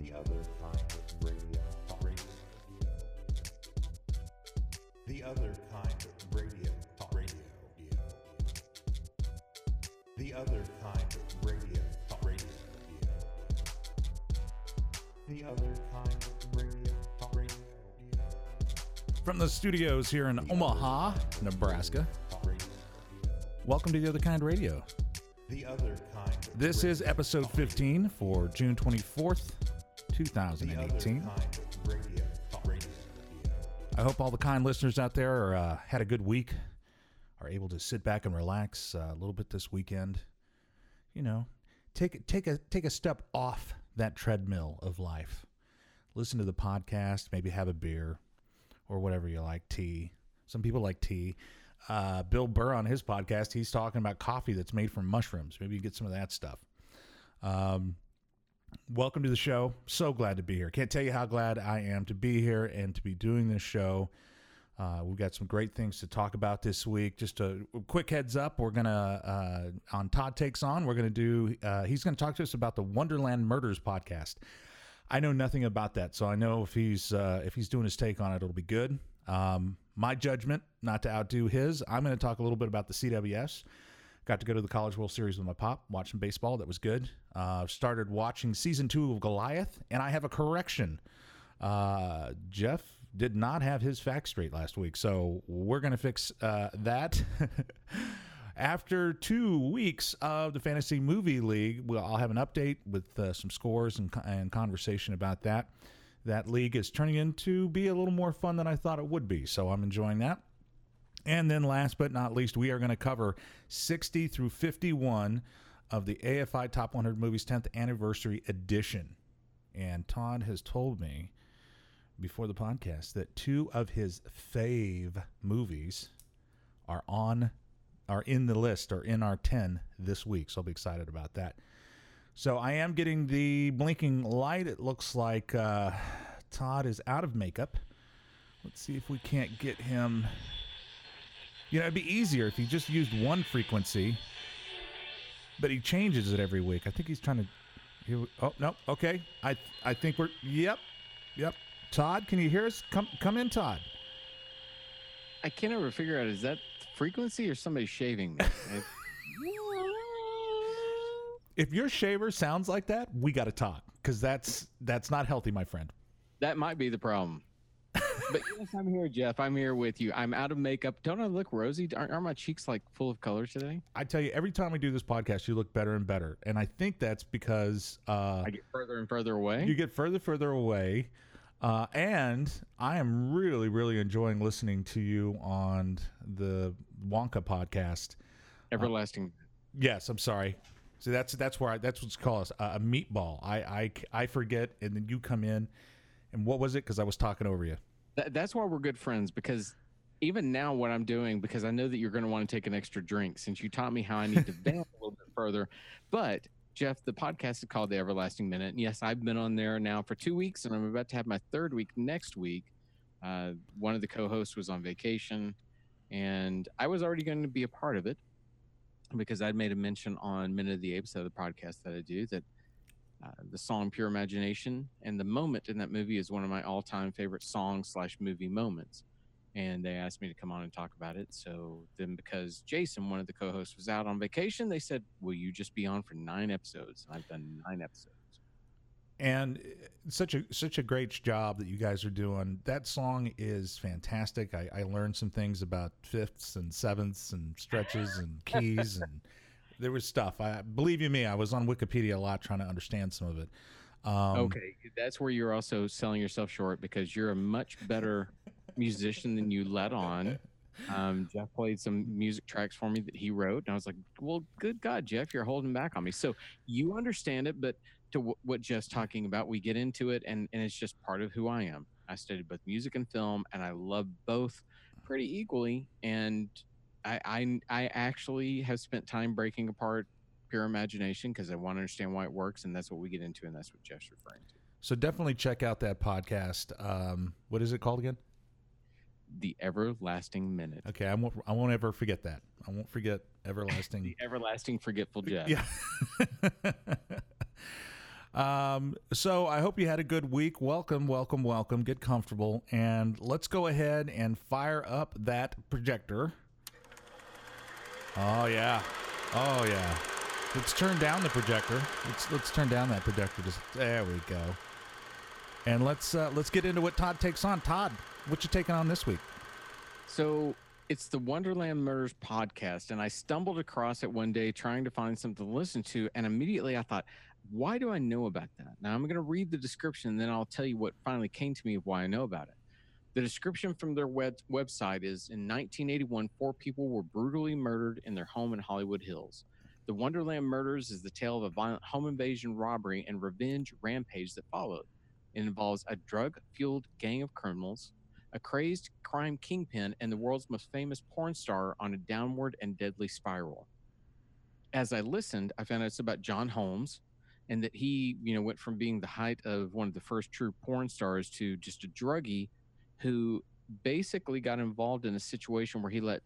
The other kind of radio. radio. The other kind of radio. Radio. The other kind of radio. Radio. The other From the studios here in Omaha, Nebraska. Welcome to the Other Kind Radio. The other kind This is episode 15 for June 24th, the other 2018. kind radio. Radio. I hope all the kind listeners out there are, uh, had a good week, are able to sit back and relax uh, a little bit this weekend. You know, take take a take a step off that treadmill of life. Listen to the podcast, maybe have a beer or whatever you like, tea. Some people like tea. Uh, Bill Burr on his podcast, he's talking about coffee that's made from mushrooms. Maybe you get some of that stuff. Um, welcome to the show. So glad to be here. Can't tell you how glad I am to be here and to be doing this show. Uh, we've got some great things to talk about this week. Just a quick heads up: we're gonna uh, on Todd takes on. We're gonna do. Uh, he's gonna talk to us about the Wonderland Murders podcast. I know nothing about that, so I know if he's uh, if he's doing his take on it, it'll be good. Um, my judgment, not to outdo his, I'm going to talk a little bit about the CWS. Got to go to the College World Series with my pop, watch some baseball. That was good. Uh, started watching season two of Goliath, and I have a correction. Uh, Jeff did not have his facts straight last week, so we're going to fix uh, that. After two weeks of the Fantasy Movie League, well, I'll have an update with uh, some scores and, and conversation about that. That league is turning into be a little more fun than I thought it would be, so I'm enjoying that. And then last but not least, we are going to cover 60 through 51 of the AFI Top 100 Movies 10th Anniversary Edition. And Todd has told me before the podcast that two of his fave movies are on are in the list or in our 10 this week. So I'll be excited about that. So I am getting the blinking light. It looks like uh, Todd is out of makeup. Let's see if we can't get him. You know, it'd be easier if he just used one frequency, but he changes it every week. I think he's trying to. Oh no, okay. I I think we're. Yep, yep. Todd, can you hear us? Come come in, Todd. I can't ever figure out is that frequency or somebody shaving me? If your shaver sounds like that, we got to talk because that's that's not healthy, my friend. that might be the problem. but yes, I'm here, Jeff. I'm here with you. I'm out of makeup. Don't I look rosy? Aren't, aren't my cheeks like full of color today? I tell you, every time we do this podcast, you look better and better, and I think that's because uh, I get further and further away. you get further further away uh, and i am really really enjoying listening to you on the wonka podcast Everlasting. yes i'm sorry so that's that's where I, that's what's called a, a meatball I, I i forget and then you come in and what was it because i was talking over you That, that's why we're good friends because even now, what I'm doing, because I know that you're going to want to take an extra drink since you taught me how I need to vamp a little bit further. But Jeff, the podcast is called The Everlasting Minute. And yes, I've been on there now for two weeks, and I'm about to have my third week next week. Uh, one of the co-hosts was on vacation, and I was already going to be a part of it because I'd made a mention on Minute of the Apes, of the podcast that I do, that uh, the song "Pure Imagination" and the moment in that movie is one of my all-time favorite song slash movie moments. And they asked me to come on and talk about it. So then, because Jason, one of the co-hosts, was out on vacation, they said, "Will you just be on for nine episodes?" And I've done nine episodes. And uh, such a such a great job that you guys are doing. That song is fantastic. I, I learned some things about fifths and sevenths and stretches and keys and there was stuff. I believe you me, I was on Wikipedia a lot trying to understand some of it. Um, okay, that's where you're also selling yourself short because you're a much better musician than you let on. Um, Jeff played some music tracks for me that he wrote, and I was like, "Well, good God, Jeff, you're holding back on me." So you understand it, but to w- what Jeff's talking about, we get into it, and and it's just part of who I am. I studied both music and film, and I love both pretty equally. And I I, I actually have spent time breaking apart pure imagination because I want to understand why it works, and that's what we get into, and that's what Jeff's referring to. So definitely check out that podcast. Um, what is it called again? The Everlasting Minute. Okay, I won't. I won't ever forget that. I won't forget everlasting. The Everlasting Forgetful Jeff. Yeah. um, so I hope you had a good week. Welcome, welcome, welcome. Get comfortable, and let's go ahead and fire up that projector. Oh yeah, oh yeah. Let's turn down the projector. Let's let's turn down that projector. Just there we go. And let's uh, let's get into what Todd takes on. Todd, what you taking on this week? So it's the Wonderland Murders podcast, and I stumbled across it one day trying to find something to listen to, and immediately I thought, why do I know about that? Now I'm going to read the description, and then I'll tell you what finally came to me of why I know about it. The description from their web- website is in 1981, four people were brutally murdered in their home in Hollywood Hills. The Wonderland Murders is the tale of a violent home invasion, robbery, and revenge rampage that followed. It involves a drug fueled gang of criminals, a crazed crime kingpin, and the world's most famous porn star on a downward and deadly spiral. As I listened, I found out it's about John Holmes and that he, you know, went from being the height of one of the first true porn stars to just a druggie who basically got involved in a situation where he let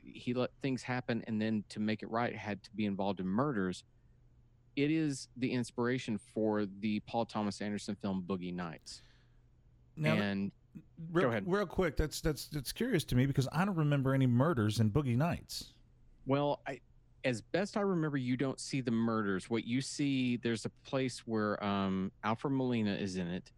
he let things happen and then to make it right had to be involved in murders. It is the inspiration for the Paul Thomas Anderson film Boogie Nights. Now, and real, go ahead. real quick, that's that's that's curious to me because I don't remember any murders in Boogie Nights. Well, I, as best I remember, you don't see the murders. What you see, there's a place where um, Alfred Molina is in it,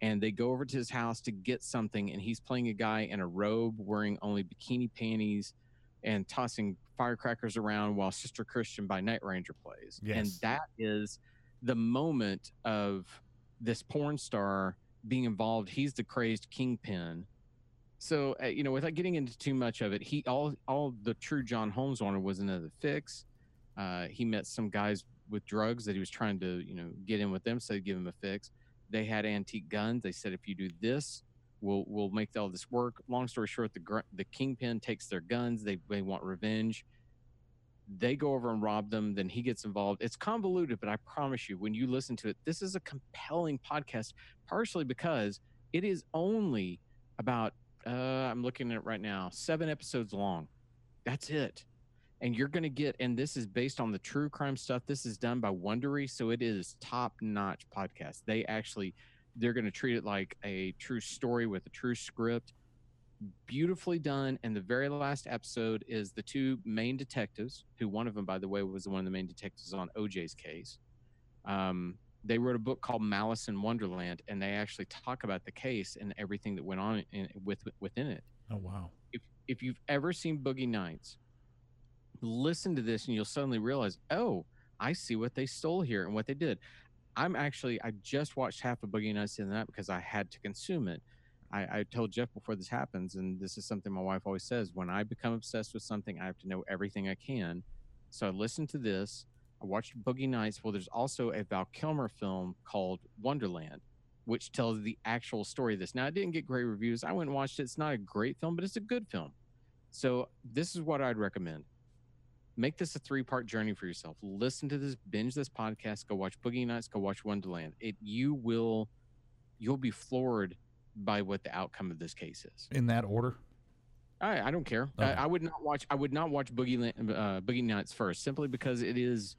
and they go over to his house to get something, and he's playing a guy in a robe, wearing only bikini panties, and tossing firecrackers around while Sister Christian by Night Ranger plays. And that is the moment of this porn star being involved. He's the crazed kingpin so uh, you know without getting into too much of it he all all the true john holmes wanted was another fix. Uh, he met some guys with drugs that he was trying to you know get in with them so they give him a fix. They had antique guns. They said if you do this we'll we'll make all this work. Long story short the the kingpin takes their guns. They they want revenge. They go over and rob them. Then he gets involved. It's convoluted but i promise you when you listen to it this is a compelling podcast partially because it is only about uh, I'm looking at it right now, seven episodes long. That's it. And you're going to get, and this is based on the true crime stuff. This is done by Wondery. So it is top notch podcast. They actually, they're going to treat it like a true story with a true script. Beautifully done. And the very last episode is the two main detectives, who one of them, by the way, was one of the main detectives on OJ's case. Um, they wrote a book called Malice in Wonderland, and they actually talk about the case and everything that went on in, with within it. Oh wow. If if you've ever seen Boogie Nights, listen to this and you'll suddenly realize, oh, I see what they stole here and what they did. I'm actually I just watched half of Boogie Nights the other night because I had to consume it. I, I told Jeff before this happens, and this is something my wife always says: when I become obsessed with something, I have to know everything I can. So I listened to this. I watched Boogie Nights. Well, there's also a Val Kilmer film called Wonderland, which tells the actual story of this. Now, I didn't get great reviews. I went and watched it. It's not a great film, but it's a good film. So this is what I'd recommend. Make this a three-part journey for yourself. Listen to this, binge this podcast, go watch Boogie Nights, go watch Wonderland. It you will you'll be floored by what the outcome of this case is. In that order. I, I don't care. Okay. I, I would not watch. I would not watch Boogie uh, Boogie Nights first, simply because it is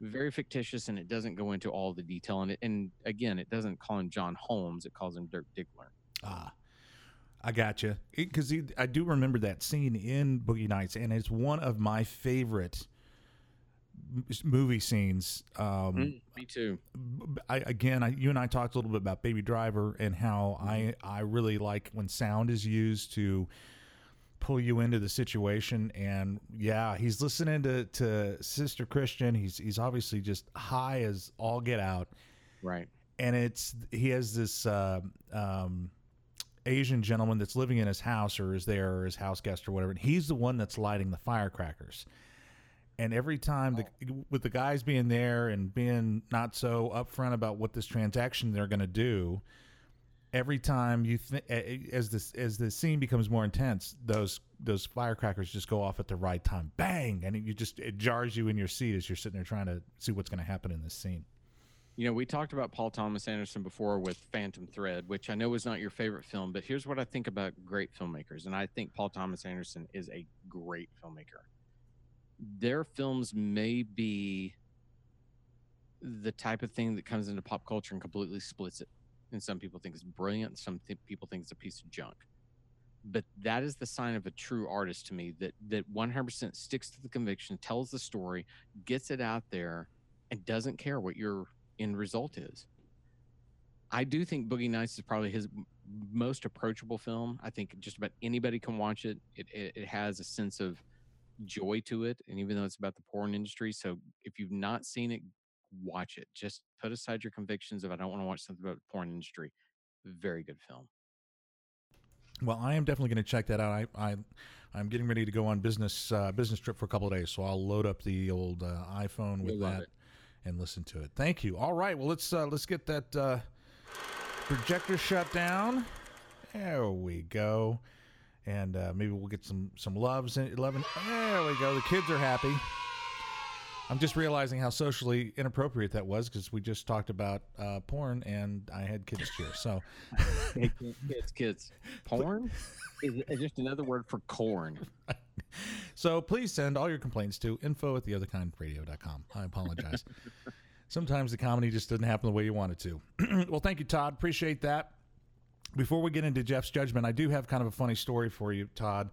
very fictitious and it doesn't go into all the detail. And it, and again, it doesn't call him John Holmes. It calls him Dirk Diggler. Ah, I gotcha. Because I do remember that scene in Boogie Nights, and it's one of my favorite movie scenes. Um, Me too. I, again, I, you and I talked a little bit about Baby Driver and how I I really like when sound is used to pull you into the situation. And yeah, he's listening to, to Sister Christian. He's he's obviously just high as all get out Right. and it's he has this uh, um, Asian gentleman that's living in his house or is there or his house guest or whatever, and he's the one that's lighting the firecrackers. And every time the, with the guys being there and being not so upfront about what this transaction they're going to do, every time you think as this as the scene becomes more intense, those those firecrackers just go off at the right time, bang, and you just it jars you in your seat as you're sitting there trying to see what's going to happen in this scene. You know, we talked about Paul Thomas Anderson before with Phantom Thread, which I know was not your favorite film, but here's what I think about great filmmakers. And I think Paul Thomas Anderson is a great filmmaker. Their films may be the type of thing that comes into pop culture and completely splits it. And some people think it's brilliant, some th- people think it's a piece of junk. But that is the sign of a true artist to me that that 100% sticks to the conviction, tells the story, gets it out there, and doesn't care what your end result is. I do think Boogie Nights is probably his most approachable film. I think just about anybody can watch it. It, it. it has a sense of joy to it, and even though it's about the porn industry, so if you've not seen it, watch it. Just put aside your convictions of I don't want to watch something about the porn industry. Very good film. Well, I am definitely going to check that out. I, I, I'm getting ready to go on business uh, business trip for a couple of days, so I'll load up the old uh, iPhone with that it. and listen to it. Thank you. All right, well let's uh, let's get that uh, projector shut down. There we go, and uh, maybe we'll get some some loves in eleven. There we go. The kids are happy. I'm just realizing how socially inappropriate that was because we just talked about uh, porn and I had kids cheer. So. kids, kids. Porn is is just another word for corn. So please send all your complaints to info at theotherkindradio.com. I apologize. Sometimes the comedy just doesn't happen the way you want it to. well, thank you, Todd. Appreciate that. Before we get into Jeff's judgment, I do have kind of a funny story for you, Todd.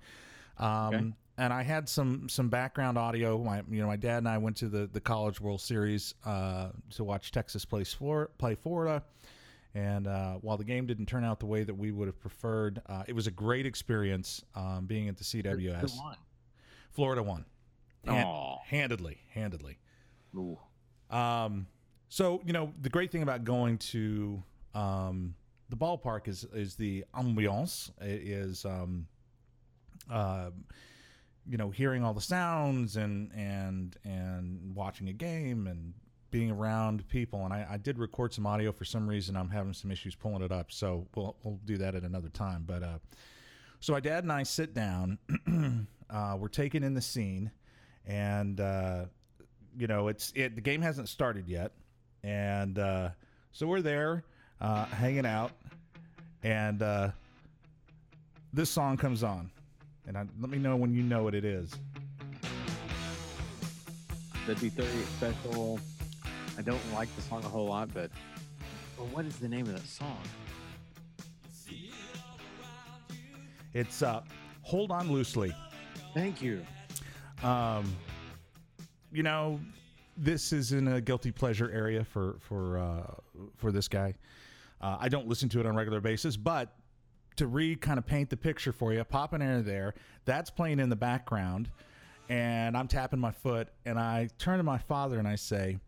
Um, Okay. And I had some some background audio. My you know my dad and I went to the the College World Series uh, to watch Texas play Florida, play Florida. And uh, while the game didn't turn out the way that we would have preferred, uh, it was a great experience um, being at the CWS. Won? Florida won. Han- handedly, handedly. Ooh. Um, so you know the great thing about going to um, the ballpark is is the ambiance. It is um, uh, you know hearing all the sounds and and and watching a game and being around people. And I, I did record some audio for some reason. I'm having some issues pulling it up, so we'll we'll do that at another time. But uh, so my dad and I sit down. uh, we're taking in the scene, and uh, you know it's it. The game hasn't started yet, and uh, so we're there uh, hanging out, and uh, this song comes on, and I, let me know when you know what it is. Be 38 special. I don't like the song a whole lot, but well, what is the name of that song? It's uh, "Hold On Loosely." Thank you. Um, you know, this is in a guilty pleasure area for for uh, for this guy. Uh, I don't listen to it on a regular basis, but to re kind of paint the picture for you, Pop and Air there, that's playing in the background, and I'm tapping my foot, and I turn to my father and I say,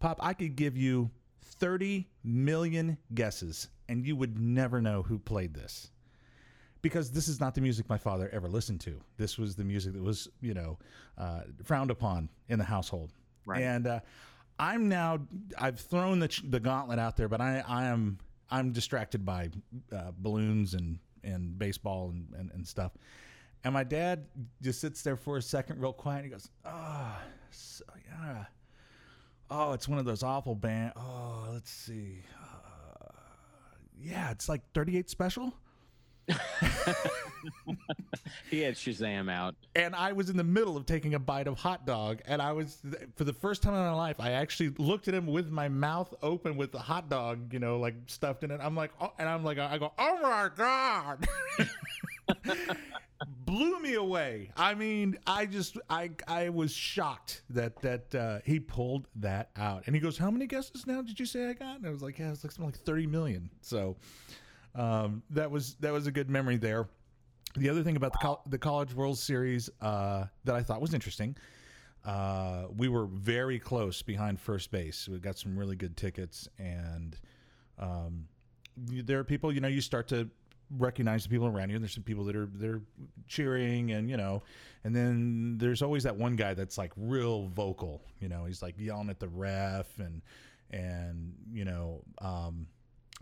"Pop, I could give you 30 million guesses, and you would never know who played this." because this is not the music my father ever listened to. This was the music that was, you know, uh, frowned upon in the household. Right. And uh, I'm now I've thrown the the gauntlet out there, but I I am I'm distracted by uh, balloons and and baseball and, and and stuff. And my dad just sits there for a second, real quiet. And he goes, "Oh, so, yeah. Oh, it's one of those awful band. Oh, let's see. Uh, yeah, it's like 38 special." He had Shazam out. and I was in the middle of taking a bite of hot dog, and I was for the first time in my life, I actually looked at him with my mouth open with the hot dog, you know, like stuffed in it. I'm like, oh, and I'm like, I go, oh my god, blew me away. I mean, I just, I, I was shocked that that uh, he pulled that out, and he goes, how many guesses now did you say I got? And I was like, yeah, it's like something like 30 million. So. Um, that was that was a good memory there. The other thing about the the College World Series uh, that I thought was interesting, uh, we were very close behind first base. We got some really good tickets, and um, there are people. You know, you start to recognize the people around you. And there's some people that are they're cheering, and you know, and then there's always that one guy that's like real vocal. You know, he's like yelling at the ref, and and you know. Um,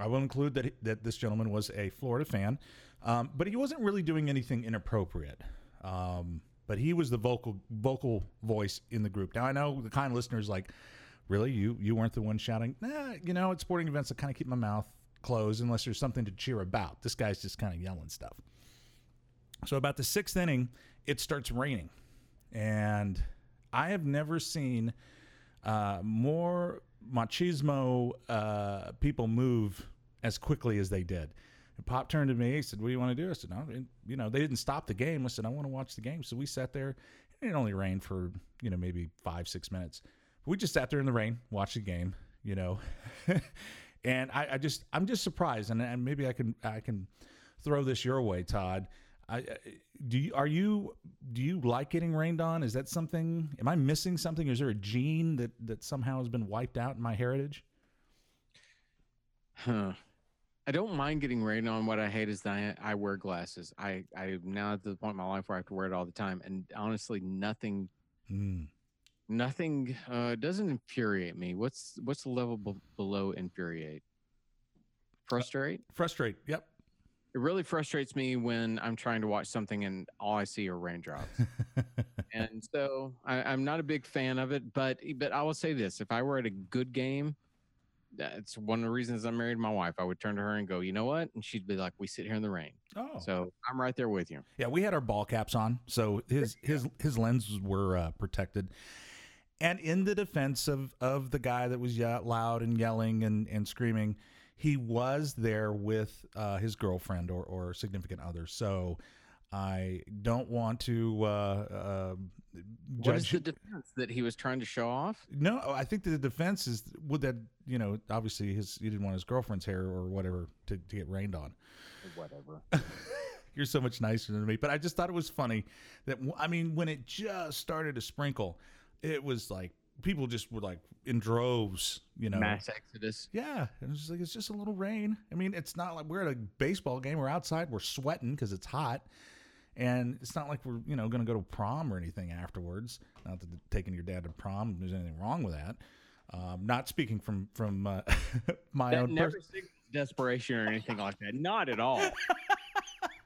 I will include that that this gentleman was a Florida fan, um, but he wasn't really doing anything inappropriate. Um, but he was the vocal vocal voice in the group. Now I know the kind of listeners like, Really, you you weren't the one shouting? Nah, you know, at sporting events, I kind of keep my mouth closed unless there's something to cheer about. This guy's just kind of yelling stuff. So about the sixth inning, it starts raining, and I have never seen uh, more machismo uh, people move as quickly as they did. And Pop turned to me. He said, "What do you want to do?" I said, "No, and, you know, they didn't stop the game." I said, "I want to watch the game." So we sat there. It only rained for you know maybe five six minutes. But we just sat there in the rain, watched the game. You know, and I, I just I'm just surprised, and, and maybe I can I can throw this your way, Todd. I, I- do you are you do you like getting rained on? Is that something? Am I missing something? Is there a gene that that somehow has been wiped out in my heritage? Huh. I don't mind getting rained on. What I hate is that I, I wear glasses. I I'm now at the point in my life where I have to wear it all the time, and honestly, nothing Hmm. nothing uh, doesn't infuriate me. What's what's the level b- below infuriate? Frustrate. Frustrate. Yep. It really frustrates me when I'm trying to watch something and all I see are raindrops. and so I, I'm not a big fan of it. But but I will say this: if I were at a good game, that's one of the reasons I'm married my wife. I would turn to her and go, "You know what?" And she'd be like, "We sit here in the rain." oh. So I'm right there with you. Yeah, we had our ball caps on, so his his his lenses were uh, protected. And in the defense of of the guy that was loud and yelling and and screaming, he was there with uh, his girlfriend or or significant other. So I don't want to uh, uh, What is judge. the defense that he was trying to show off? no, I think the defense is would that you know obviously his he didn't want his girlfriend's hair or whatever to, to get rained on. Whatever. You're so much nicer than me. But I just thought it was funny that I mean, when it just started to sprinkle, it was like people just were like in droves, you know. Mass exodus. Yeah, and it's just like it's just a little rain. I mean, it's not like we're at a baseball game. We're outside. We're sweating because it's hot, and it's not like we're you know going to go to prom or anything afterwards. Not that taking your dad to prom there's anything wrong with that. Um, not speaking from from uh, my That own. never pers- desperation or anything like that. Not at all.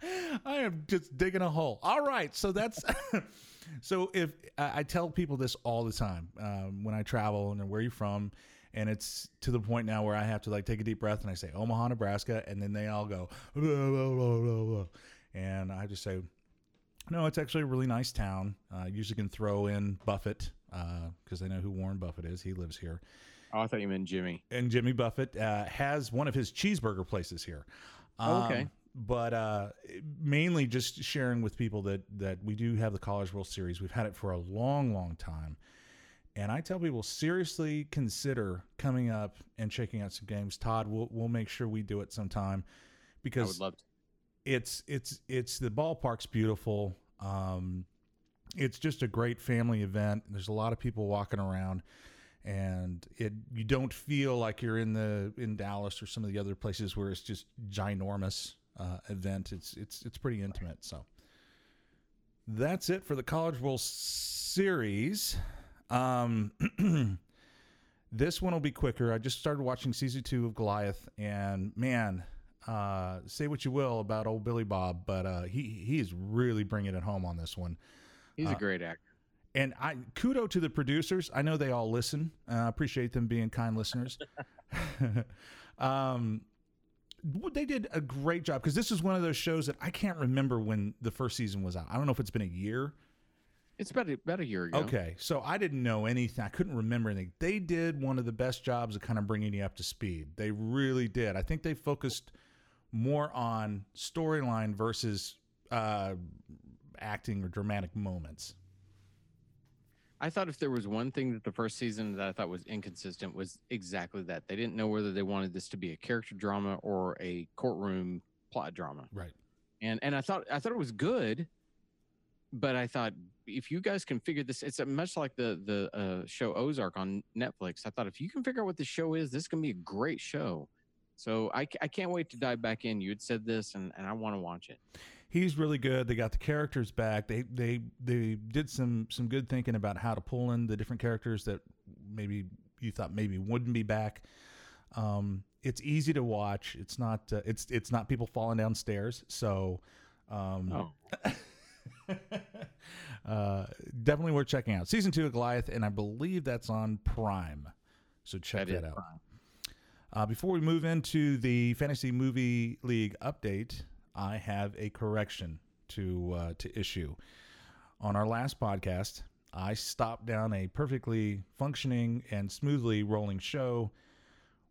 I am just digging a hole. All right, so that's so if I I tell people this all the time um, when I travel and where are you from, and it's to the point now where I have to like take a deep breath and I say Omaha, Nebraska, and then they all go, "Blah, blah, blah, blah, blah." and I just say, no, it's actually a really nice town. Uh, usually can throw in Buffett because I know who Warren Buffett is. He lives here Oh, I thought you meant Jimmy. and Jimmy Buffett uh, has one of his cheeseburger places here. Oh, okay. But uh, mainly just sharing with people that that we do have the College World Series. We've had it for a long, long time, and I tell people seriously consider coming up and checking out some games. Todd, we'll we'll make sure we do it sometime because I would love to. it's it's it's the ballpark's beautiful. Um, it's just a great family event. There's a lot of people walking around, and it you don't feel like you're in the in Dallas or some of the other places where it's just ginormous uh, event. It's it's it's pretty intimate. So that's it for the College World Series. Um, this one will be quicker. I just started watching season two of Goliath, and man, uh, say what you will about old Billy Bob, but uh, he he is really bringing it home on this one. He's uh, a great actor. And I kudo to the producers. I know they all listen. Uh, I appreciate them being kind listeners. um, they did a great job because this is one of those shows that I can't remember when the first season was out. I don't know if it's been a year. It's about a, about a year ago. Okay, so I didn't know anything. I couldn't remember anything. They did one of the best jobs of kind of bringing you up to speed. They really did. I think they focused more on storyline versus uh, acting or dramatic moments. I thought if there was one thing that the first season that I thought was inconsistent was exactly that. They didn't know whether they wanted this to be a character drama or a courtroom plot drama. Right. And and I thought I thought it was good, but I thought if you guys can figure this, it's much like the the uh, show Ozark on Netflix. I thought if you can figure out what the show is, this can be a great show. So I, I can't wait to dive back in. You had said this, and, and I want to watch it. He's really good. They got the characters back. They they they did some some good thinking about how to pull in the different characters that maybe you thought maybe wouldn't be back. Um, it's easy to watch. It's not uh, it's it's not people falling downstairs. So um, Oh, uh, definitely worth checking out. Season two of Goliath, and I believe that's on Prime. So check That that, out. Uh, before we move into the Fantasy Movie League update, I have a correction to uh, to issue. On our last podcast, I stopped down a perfectly functioning and smoothly rolling show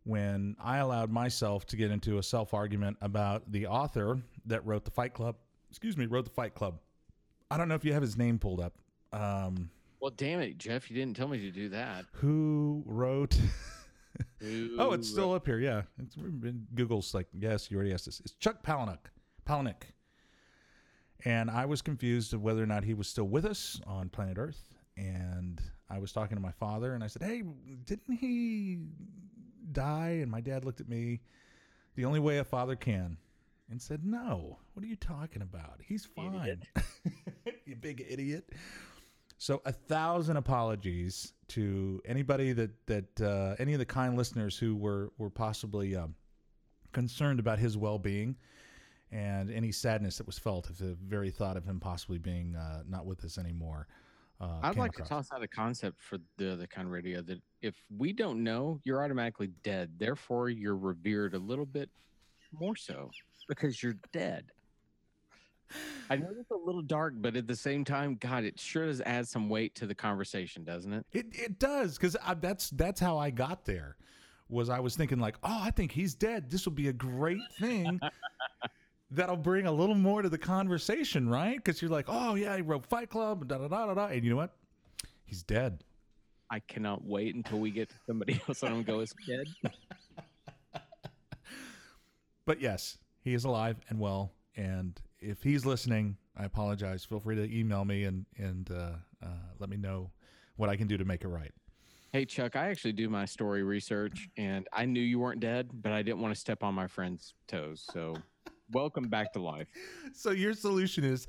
when I allowed myself to get into a self argument about the author that wrote the Fight Club. Excuse me, wrote the Fight Club. I don't know if you have his name pulled up. Um, Well, damn it, Jeff, you didn't tell me to do that. who wrote? Oh, it's still up here. Yeah, it's Google's like, yes, you already asked this. It's Chuck Palahniuk. Palahniuk. And I was confused of whether or not he was still with us on planet Earth. And I was talking to my father, and I said, "Hey, didn't he die?" And my dad looked at me, the only way a father can, and said, "No. What are you talking about? He's fine. You big idiot." So a thousand apologies to anybody that that uh, any of the kind listeners who were were possibly um, concerned about his well being and any sadness that was felt at the very thought of him possibly being uh, not with us anymore. Uh, I'd like across. to toss out a concept for the other kind of radio that if we don't know, you're automatically dead. Therefore, you're revered a little bit more so because you're dead. I know it's a little dark, but at the same time, God, it sure does add some weight to the conversation, doesn't it? It it does because that's that's how I got there. Was I was thinking like, oh, I think he's dead. This will be a great thing. That'll bring a little more to the conversation, right? Because you're like, oh yeah, he wrote Fight Club, and da da da da da, and you know what? He's dead. I cannot wait until we get to somebody else on and go, is dead? But yes, he is alive and well. And if he's listening, I apologize. Feel free to email me and and uh, uh, let me know what I can do to make it right. Hey, Chuck, I actually do my story research and I knew you weren't dead, but I didn't want to step on my friend's toes. So, welcome back to life. So your solution is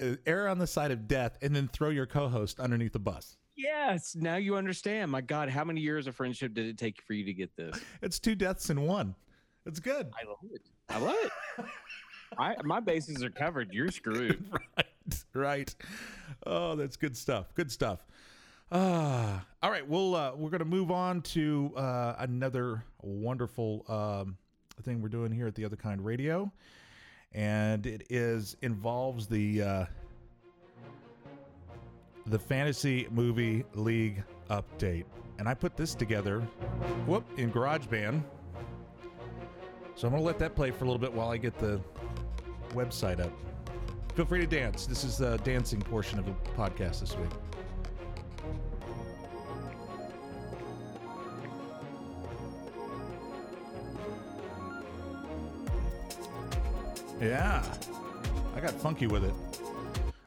uh, err on the side of death and then throw your co-host underneath the bus. Yes, now you understand. My God, how many years of friendship did it take for you to get this? It's two deaths in one. It's good. I love it. I love it. I my bases are covered. You're screwed. right. Right. Oh, that's good stuff. Good stuff. Ah, all right. We'll uh, we're gonna move on to uh, another wonderful um, thing we're doing here at the Other Kind Radio, and it is involves the uh, the Fantasy Movie League update. And I put this together, whoop, in GarageBand. So I'm gonna let that play for a little bit while I get the website up. Feel free to dance. This is the dancing portion of the podcast this week. Yeah, I got funky with it.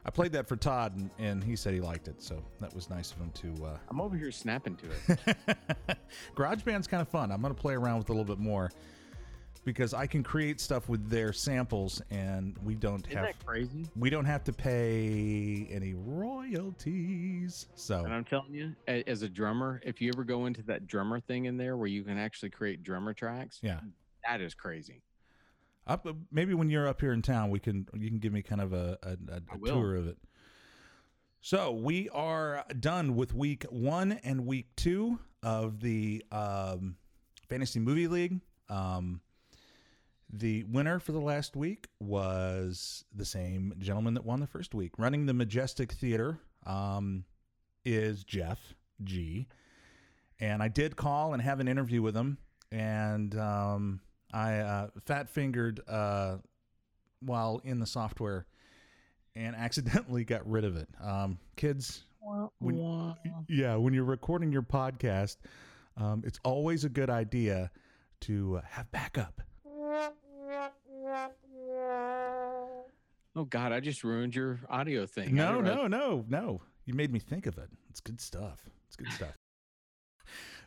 I played that for Todd, and, and he said he liked it, so that was nice of him to. Uh, I'm over here snapping to it. GarageBand's kind of fun. I'm going to play around with it a little bit more because I can create stuff with their samples, and we don't Isn't have that crazy? we don't have to pay any royalties. So And I'm telling you, as a drummer, if you ever go into that drummer thing in there where you can actually create drummer tracks, yeah, that is crazy. Up, maybe when you're up here in town, we can you can give me kind of a will. tour of it. So we are done with week one and week two of the um, fantasy movie league. Um, the winner for the last week was the same gentleman that won the first week. Running the Majestic Theater um, is Jeff G. And I did call and have an interview with him. And um, I uh, fat fingered uh, while in the software and accidentally got rid of it. Um, kids, When- yeah, when you're recording your podcast, um, it's always a good idea to uh, have backup. Oh God, I just ruined your audio thing. No, no, no, no. You made me think of it. It's good stuff. It's good stuff.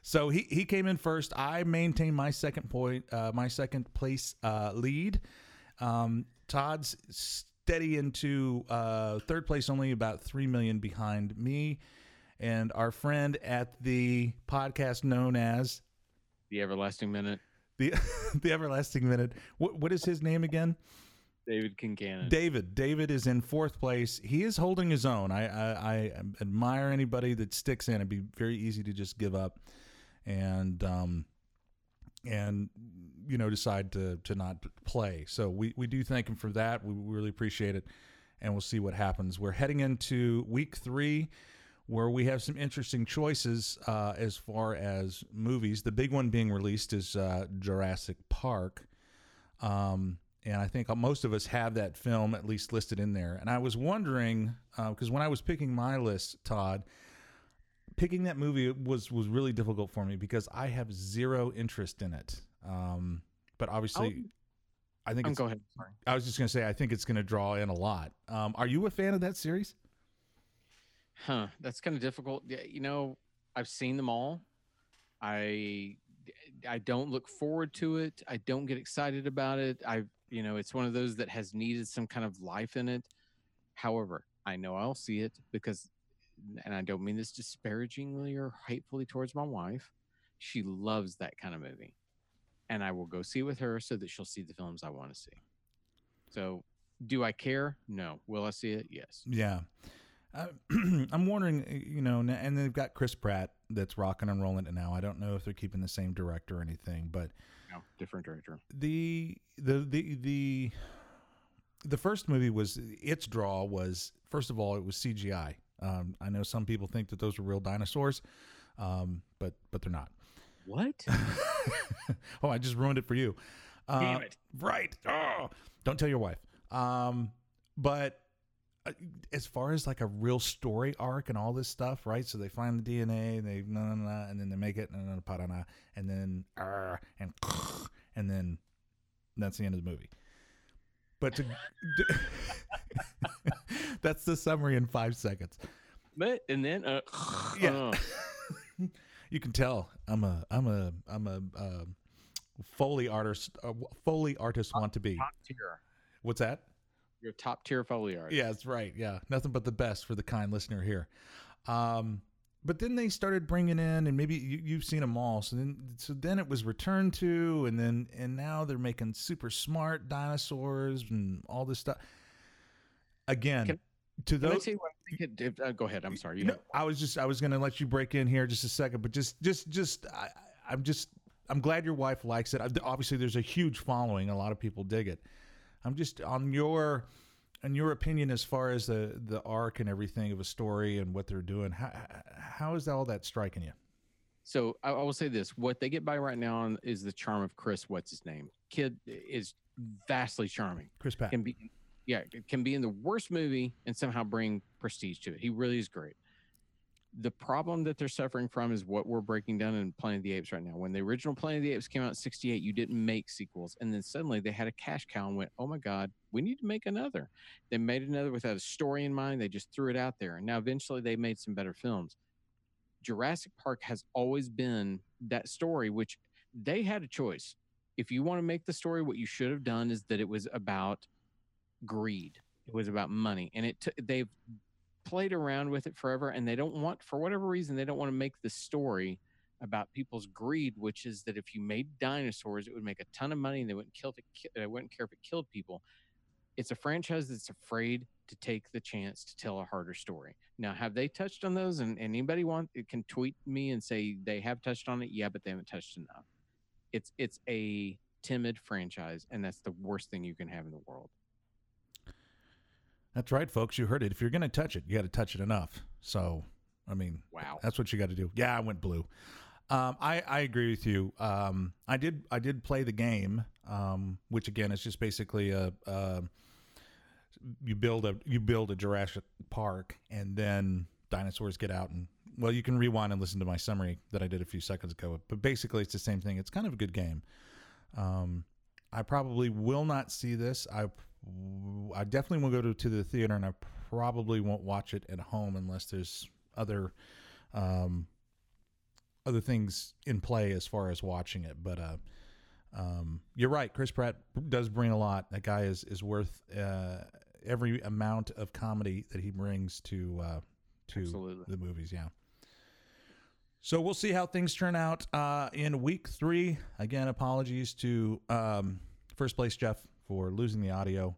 So he, he came in first. I maintained my second point, uh, my second place uh, lead. Um, Todd's steady into uh, third place, only about three million behind me, and our friend at the podcast known as The everlasting minute, the the Everlasting Minute. What what is his name again? David Kincannon. David. David is in fourth place. He is holding his own. I, I, I admire anybody that sticks in. It'd be very easy to just give up. And um, and you know decide to to not play. So we we do thank him for that. We really appreciate it, and we'll see what happens. We're heading into week three. Where we have some interesting choices uh, as far as movies. The big one being released is uh, Jurassic Park. Um, and I think most of us have that film at least listed in there. And I was wondering because uh, when I was picking my list, Todd, picking that movie was was really difficult for me because I have zero interest in it. Um, but obviously, I think Um, it's, go ahead. Sorry. I was just going to say I think it's going to draw in a lot. Um, are you a fan of that series? Huh. That's kind of difficult. Yeah, You know, I've seen them all. I I don't look forward to it. I don't get excited about it. I you know, it's one of those that has needed some kind of life in it. However, I know I'll see it because and I don't mean this disparagingly or hatefully towards my wife. She loves that kind of movie. And I will go see it with her so that she'll see the films I want to see. So, do I care? No. Will I see it? Yes. Yeah. Uh, I'm wondering, you know, and they've got Chris Pratt that's rocking and rolling it now. I don't know if they're keeping the same director or anything, but No, different director. the the the the the first movie was its draw was first of all it was CGI. Um, I know some people think that those were real dinosaurs, um, but but they're not. What? oh, I just ruined it for you. Uh, Damn it. Right. Oh, don't tell your wife. Um, but uh, as far as like a real story arc and all this stuff, right? So they find the DNA, and they na na na, and then they make it, da, na, and then and and then that's the end of the movie. But to, that's the summary in five seconds. But and then uh, Yeah. uh, You can tell I'm a I'm a I'm a uh, foley artist. Uh, foley artist want to be. top tier. What's that? Your top tier foley art. Yeah, that's right. Yeah, nothing but the best for the kind listener here. Um, but then they started bringing in, and maybe you, you've seen them all. So then, so then it was returned to, and then and now they're making super smart dinosaurs and all this stuff. Again, Can- to those. tell you what I think it, uh, go ahead. I'm sorry. You No, know, I was just I was gonna let you break in here just a second, but just just just I- I'm just I'm glad your wife likes it. Obviously, there's a huge following. A lot of people dig it. I'm just on your on your opinion as far as the the arc and everything of a story and what they're doing. How how is all that striking you? so I, I will say this: what they get by right now on is the charm of Chris. What's his name? Kid is vastly charming. Chris Pratt. Can be, yeah, can be in the worst movie and somehow bring prestige to it. He really is great. The problem that they're suffering from is what we're breaking down in Planet of the Apes right now. When the original Planet of the Apes came out in 68, you didn't make sequels. And then suddenly they had a cash cow and went, oh my God, we need to make another. They made another without a story in mind. They just threw it out there. And now eventually they made some better films. Jurassic Park has always been that story, which they had a choice. If you want to make the story, what you should have done is that it was about greed. It was about money, and it t- they've played around with it forever, and they don't want, for whatever reason, they don't want to make the story about people's greed, which is that if you made dinosaurs, it would make a ton of money, and they wouldn't kill ki- they wouldn't care if it killed people. It's a franchise that's afraid to take the chance to tell a harder story. Now, have they touched on those? And, and anybody want it can tweet me and say they have touched on it? Yeah, but they haven't touched enough. It's it's a timid franchise, and that's the worst thing you can have in the world. That's right, folks. You heard it. If you're gonna touch it, you got to touch it enough. So, I mean, Wow. That's what you got to do. Yeah, I went blue. Um, I, I agree with you. Um, I did I did play the game, um, which again is just basically a, a you build a you build a Jurassic Park and then dinosaurs get out and well you can rewind and listen to my summary that I did a few seconds ago. But basically it's the same thing. It's kind of a good game. Um, I probably will not see this. I I definitely will go to, to the theater and I probably won't watch it at home unless there's other um, other things in play as far as watching it. But uh, um, you're right. Chris Pratt does bring a lot. That guy is is worth uh, every amount of comedy that he brings to uh, to Absolutely. the movies. Yeah. So we'll see how things turn out uh, in week three. Again, apologies to um, first place Jeff for losing the audio,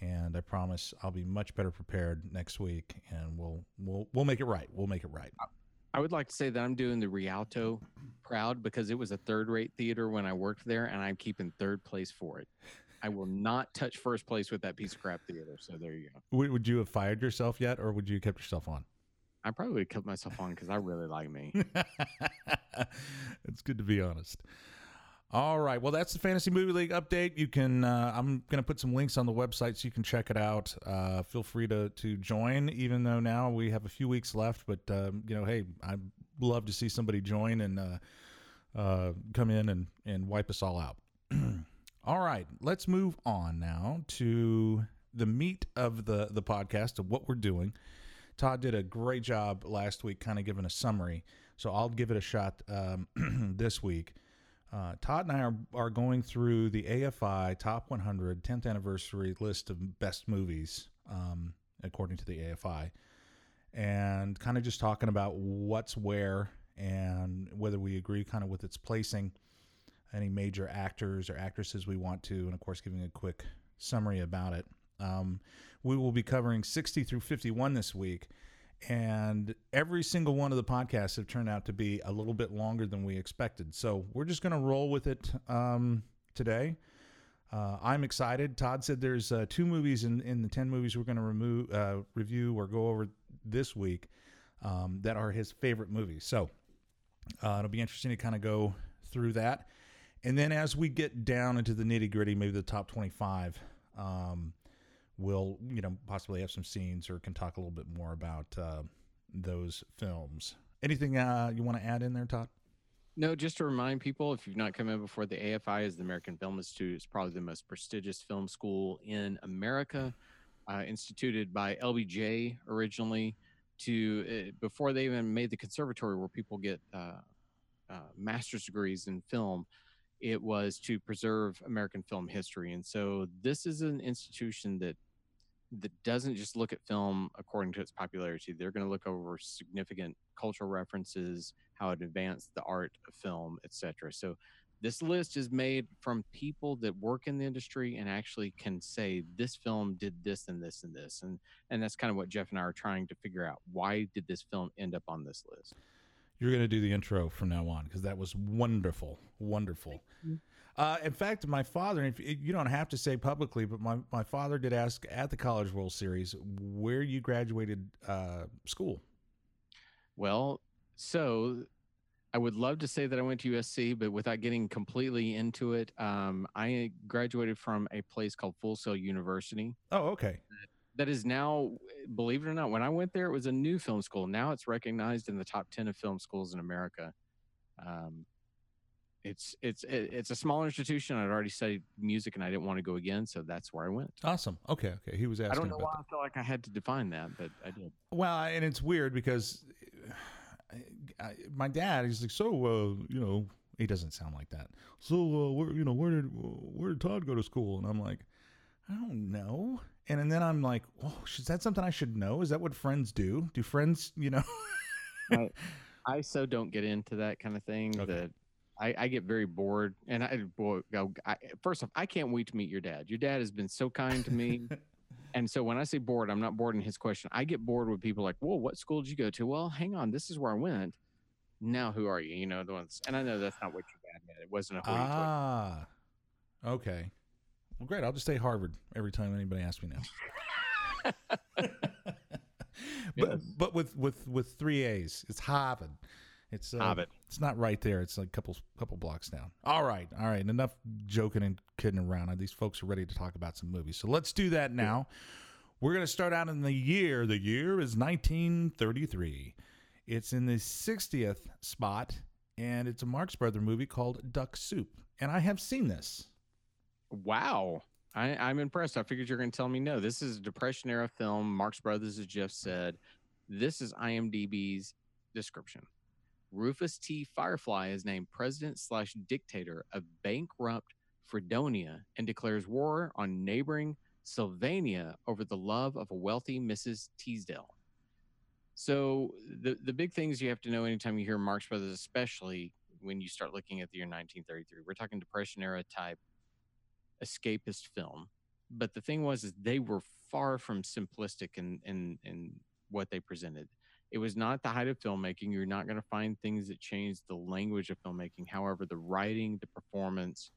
and I promise I'll be much better prepared next week, and we'll we'll we'll make it right. We'll make it right. I would like to say that I'm doing the Rialto proud because it was a third rate theater when I worked there, and I'm keeping third place for it. I will not touch first place with that piece of crap theater. So there you go. Would, would you have fired yourself yet, or would you have kept yourself on? I probably would have kept myself on because I really like me. it's good to be honest. All right. Well, that's the Fantasy Movie League update. You can. Uh, I'm going to put some links on the website so you can check it out. Uh, feel free to to join, even though now we have a few weeks left. But um, you know, hey, I'd love to see somebody join and uh, uh, come in and and wipe us all out. all right. Let's move on now to the meat of the the podcast of what we're doing. Todd did a great job last week, kind of giving a summary. So I'll give it a shot um, this week. Uh, Todd and I are, are going through the AFI Top 100 10th anniversary list of best movies, um, according to the AFI, and kind of just talking about what's where and whether we agree kind of with its placing, any major actors or actresses we want to, and of course, giving a quick summary about it. Um, we will be covering 60 through 51 this week and every single one of the podcasts have turned out to be a little bit longer than we expected. So we're just going to roll with it um, today. Uh, I'm excited. Todd said there's uh, two movies in, in the 10 movies we're going to remove, uh, review or go over this week um, that are his favorite movies. So uh, it'll be interesting to kind of go through that. And then as we get down into the nitty gritty, maybe the top 25, um, we'll you know possibly have some scenes or can talk a little bit more about uh, those films. Anything uh, you want to add in there, Todd? No, just to remind people, if you've not come in before, the AFI is the American Film Institute. It's probably the most prestigious film school in America, uh, instituted by LBJ originally. To uh, before they even made the conservatory where people get uh, uh, master's degrees in film, it was to preserve American film history. And so this is an institution that that doesn't just look at film according to its popularity. They're going to look over significant cultural references, how it advanced the art of film, etc. So this list is made from people that work in the industry and actually can say this film did this and this and this and and that's kind of what Jeff and I are trying to figure out. Why did this film end up on this list? You're going to do the intro from now on because that was wonderful, wonderful. Uh, in fact, my father, if you don't have to say publicly, but my, my father did ask at the College World Series where you graduated uh, school. Well, so I would love to say that I went to USC, but without getting completely into it, um, I graduated from a place called Full Sail University. Oh, okay. That is now, believe it or not, when I went there, it was a new film school. Now it's recognized in the top 10 of film schools in America. Um, it's it's it's a small institution. I'd already studied music and I didn't want to go again, so that's where I went. Awesome. Okay, okay. He was asking. I don't know about why that. I felt like I had to define that, but I did. Well, and it's weird because I, I, my dad, he's like, so uh, you know, he doesn't sound like that. So uh, where you know where did where did Todd go to school? And I'm like, I don't know. And, and then I'm like, oh, is that something I should know? Is that what friends do? Do friends, you know? I, I so don't get into that kind of thing Okay. that I, I get very bored. And I, boy, go- I, first off, I can't wait to meet your dad. Your dad has been so kind to me. and so when I say bored, I'm not bored in his question. I get bored with people like, whoa, what school did you go to? Well, hang on, this is where I went. Now, who are you? You know, the ones, and I know that's not what your dad meant. It wasn't a ah, okay. Well, great. I'll just say Harvard every time anybody asks me now. but Yes. but with with with three A's, it's Harvard. It's uh, Harvard. It's not right there. It's like a couple couple blocks down. All right, all right. Enough joking and kidding around. These folks are ready to talk about some movies. So let's do that now. We're going to start out in the year. The year is 1933. It's in the 60th spot, and it's a Marx Brother movie called Duck Soup. And I have seen this. Wow. I, I'm impressed. I figured you're going to tell me no. This is a Depression era film. Marx Brothers, as Jeff said. This is IMDb's description. Rufus T. Firefly is named president slash dictator of bankrupt Fredonia and declares war on neighboring Sylvania over the love of a wealthy Mrs. Teasdale. So the the big things you have to know anytime you hear Marx Brothers, especially when you start looking at the year 1933, we're talking Depression era type escapist film. But the thing was, is they were far from simplistic in in in what they presented. It was not the height of filmmaking. You're not going to find things that change the language of filmmaking. However, the writing, the performance,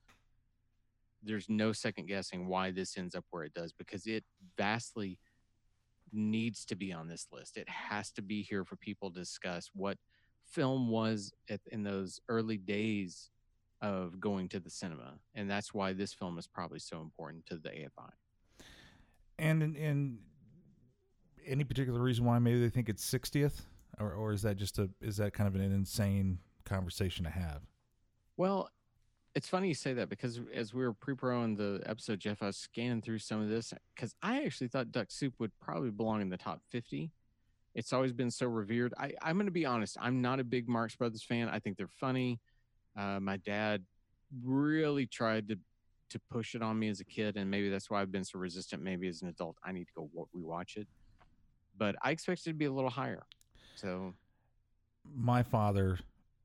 there's no second guessing why this ends up where it does because it vastly needs to be on this list. It has to be here for people to discuss what film was at, in those early days of going to the cinema, and that's why this film is probably so important to the AFI. And in, in any particular reason why maybe they think it's 60th, or or is that just a is that kind of an insane conversation to have? Well, it's funny you say that because as we were pre-proing the episode, Jeff, I was scanning through some of this because I actually thought Duck Soup would probably belong in the top 50. It's always been so revered. I, I'm going to be honest. I'm not a big Marx Brothers fan. I think they're funny. Uh, my dad really tried to to push it on me as a kid, and maybe that's why I've been so resistant. Maybe as an adult, I need to go wa- rewatch it. But I expected it to be a little higher. So My father,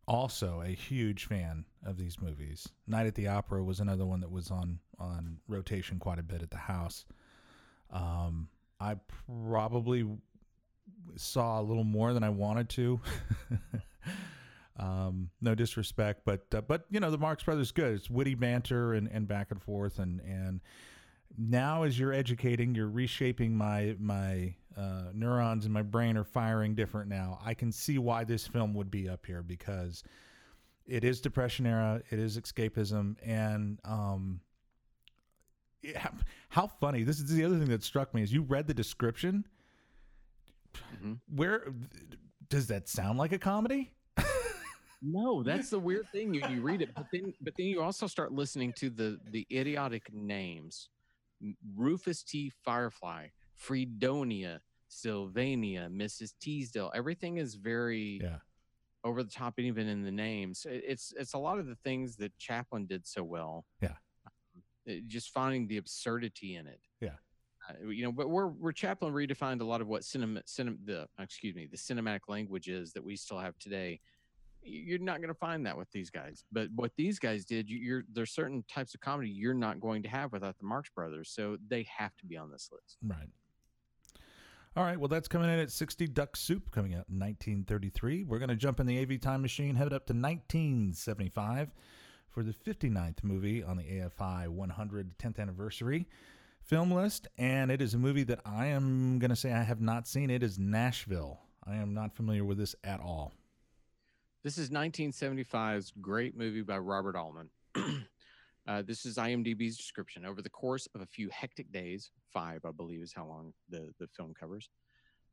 also a huge fan of these movies. Night at the Opera was another one that was on on rotation quite a bit at the house. Um, I probably saw a little more than I wanted to. um, no disrespect, but uh, but you know the Marx Brothers good. It's witty banter and, and back and forth and and now as you're educating, you're reshaping my my uh, neurons in my brain are firing different now. I can see why this film would be up here because it is depression era, it is escapism, and um, it- how, funny. This is the other thing that struck me is you read the description. Mhm. Where does that sound like a comedy? No, that's the weird thing. You you read it, but then but then you also start listening to the the idiotic names: Rufus T. Firefly, Fredonia, Sylvania, Mrs. Teasdale. Everything is very Yeah. over the top, even in the names, it's it's a lot of the things that Chaplin did so well. Yeah. Um, it- just finding the absurdity in it. Yeah. Uh, you know, but we're we're Chaplin redefined a lot of what cinema, cinema the excuse me the cinematic language is that we still have today you're not going to find that with these guys. But what these guys did, you're there's certain types of comedy you're not going to have without the Marx Brothers, so they have to be on this list. Right. All right. Well, that's coming in at 60 Duck Soup coming out in 1933. We're going to jump in the AV time machine, head up to 1975 for the 59th movie on the AFI 100 10th anniversary film list. And it is a movie that I am going to say I have not seen. It is Nashville. I am not familiar with this at all. This is 1975's great movie by Robert Altman. uh, this is IMDb's description. Over the course of a few hectic days, five, I believe, is how long the, the film covers,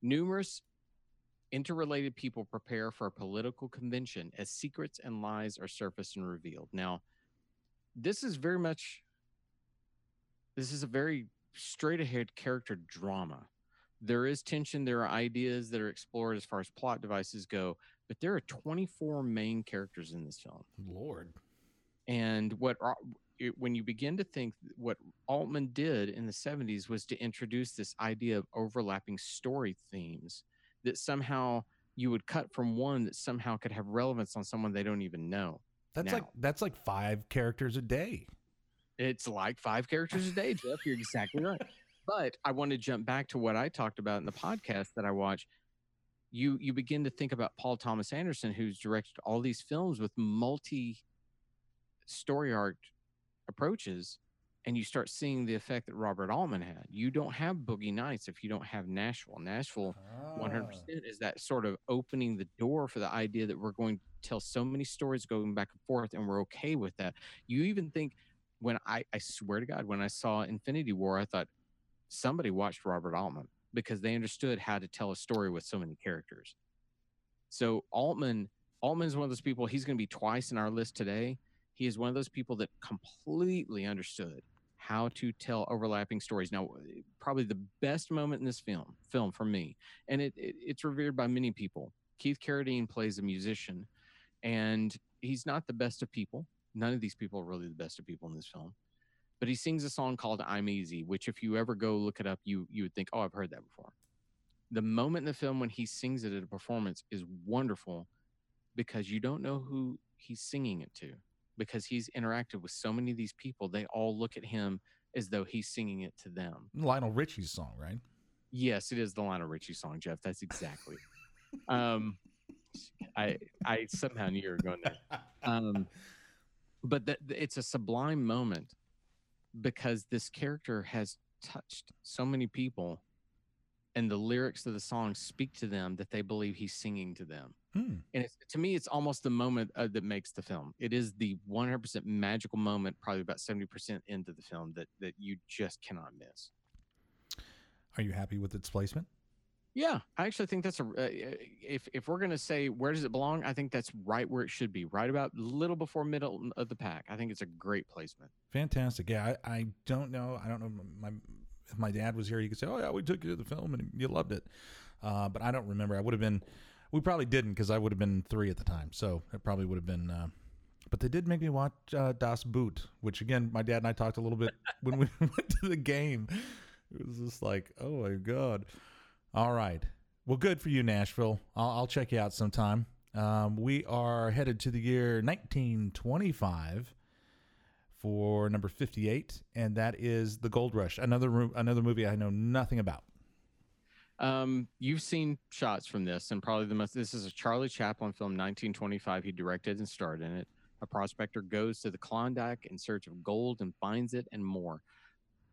numerous interrelated people prepare for a political convention as secrets and lies are surfaced and revealed. Now, this is very much, this is a very straight ahead character drama. There is tension, there are ideas that are explored as far as plot devices go, but there are 24 main characters in this film. Lord. And what when you begin to think what Altman did in the 70s was to introduce this idea of overlapping story themes that somehow you would cut from one that somehow could have relevance on someone they don't even know. That's Now. like that's like five characters a day. It's like five characters a day, Jeff. You're exactly right. But I want to jump back to what I talked about in the podcast that I watch. You you begin to think about Paul Thomas Anderson, who's directed all these films with multi story arc approaches, and you start seeing the effect that Robert Altman had. You don't have Boogie Nights if you don't have Nashville. Nashville ah. hundred percent is that sort of opening the door for the idea that we're going to tell so many stories going back and forth, and we're okay with that. You even think when I I swear to God, when I saw Infinity War, I thought somebody watched Robert Altman because they understood how to tell a story with so many characters. So Altman Altman's one of those people. He's going to be twice in our list today. He is one of those people that completely understood how to tell overlapping stories. Now, eh, probably the best moment in this film, film for me, and it, it it's revered by many people. Keith Carradine plays a musician, and he's not the best of people. None of these people are really the best of people in this film. But he sings a song called "I'm Easy," which, if you ever go look it up, you you would think, "Oh, I've heard that before." The moment in the film when he sings it at a performance is wonderful because you don't know who he's singing it to because he's interacted with so many of these people. They all look at him as though he's singing it to them. Lionel Richie's song, right? Yes, it is the Lionel Richie song, Jeff. That's exactly. Um, I I somehow knew you were going there. Um, but that it's a sublime moment because this character has touched so many people, and the lyrics of the song speak to them that they believe he's singing to them. Hmm. And it's, to me, it's almost the moment uh, that makes the film. It is the 100% magical moment, probably about 70% into the film that that you just cannot miss. Are you happy with its placement? Yeah, I actually think that's a. Uh, if if we're gonna say where does it belong, I think that's right where it should be, right about little before middle of the pack. I think it's a great placement. Fantastic. Yeah, I, I don't know. I don't know. My if my dad was here, he could say, "Oh yeah, we took you to the film and you loved it," uh, but I don't remember. I would have been. We probably didn't because I would have been three at the time, so it probably would have been. Uh, but they did make me watch uh, Das Boot, which again, my dad and I talked a little bit when we went to the game. It was just like, oh my god. All right. Well, good for you, Nashville. I'll, I'll check you out sometime. Um, we are headed to the year 1925 for number 58, and that is The Gold Rush, another ro- another movie I know nothing about. Um, you've seen shots from this, and probably the most. This is a Charlie Chaplin film, 1925. He directed and starred in it. A prospector goes to the Klondike in search of gold and finds it, and more.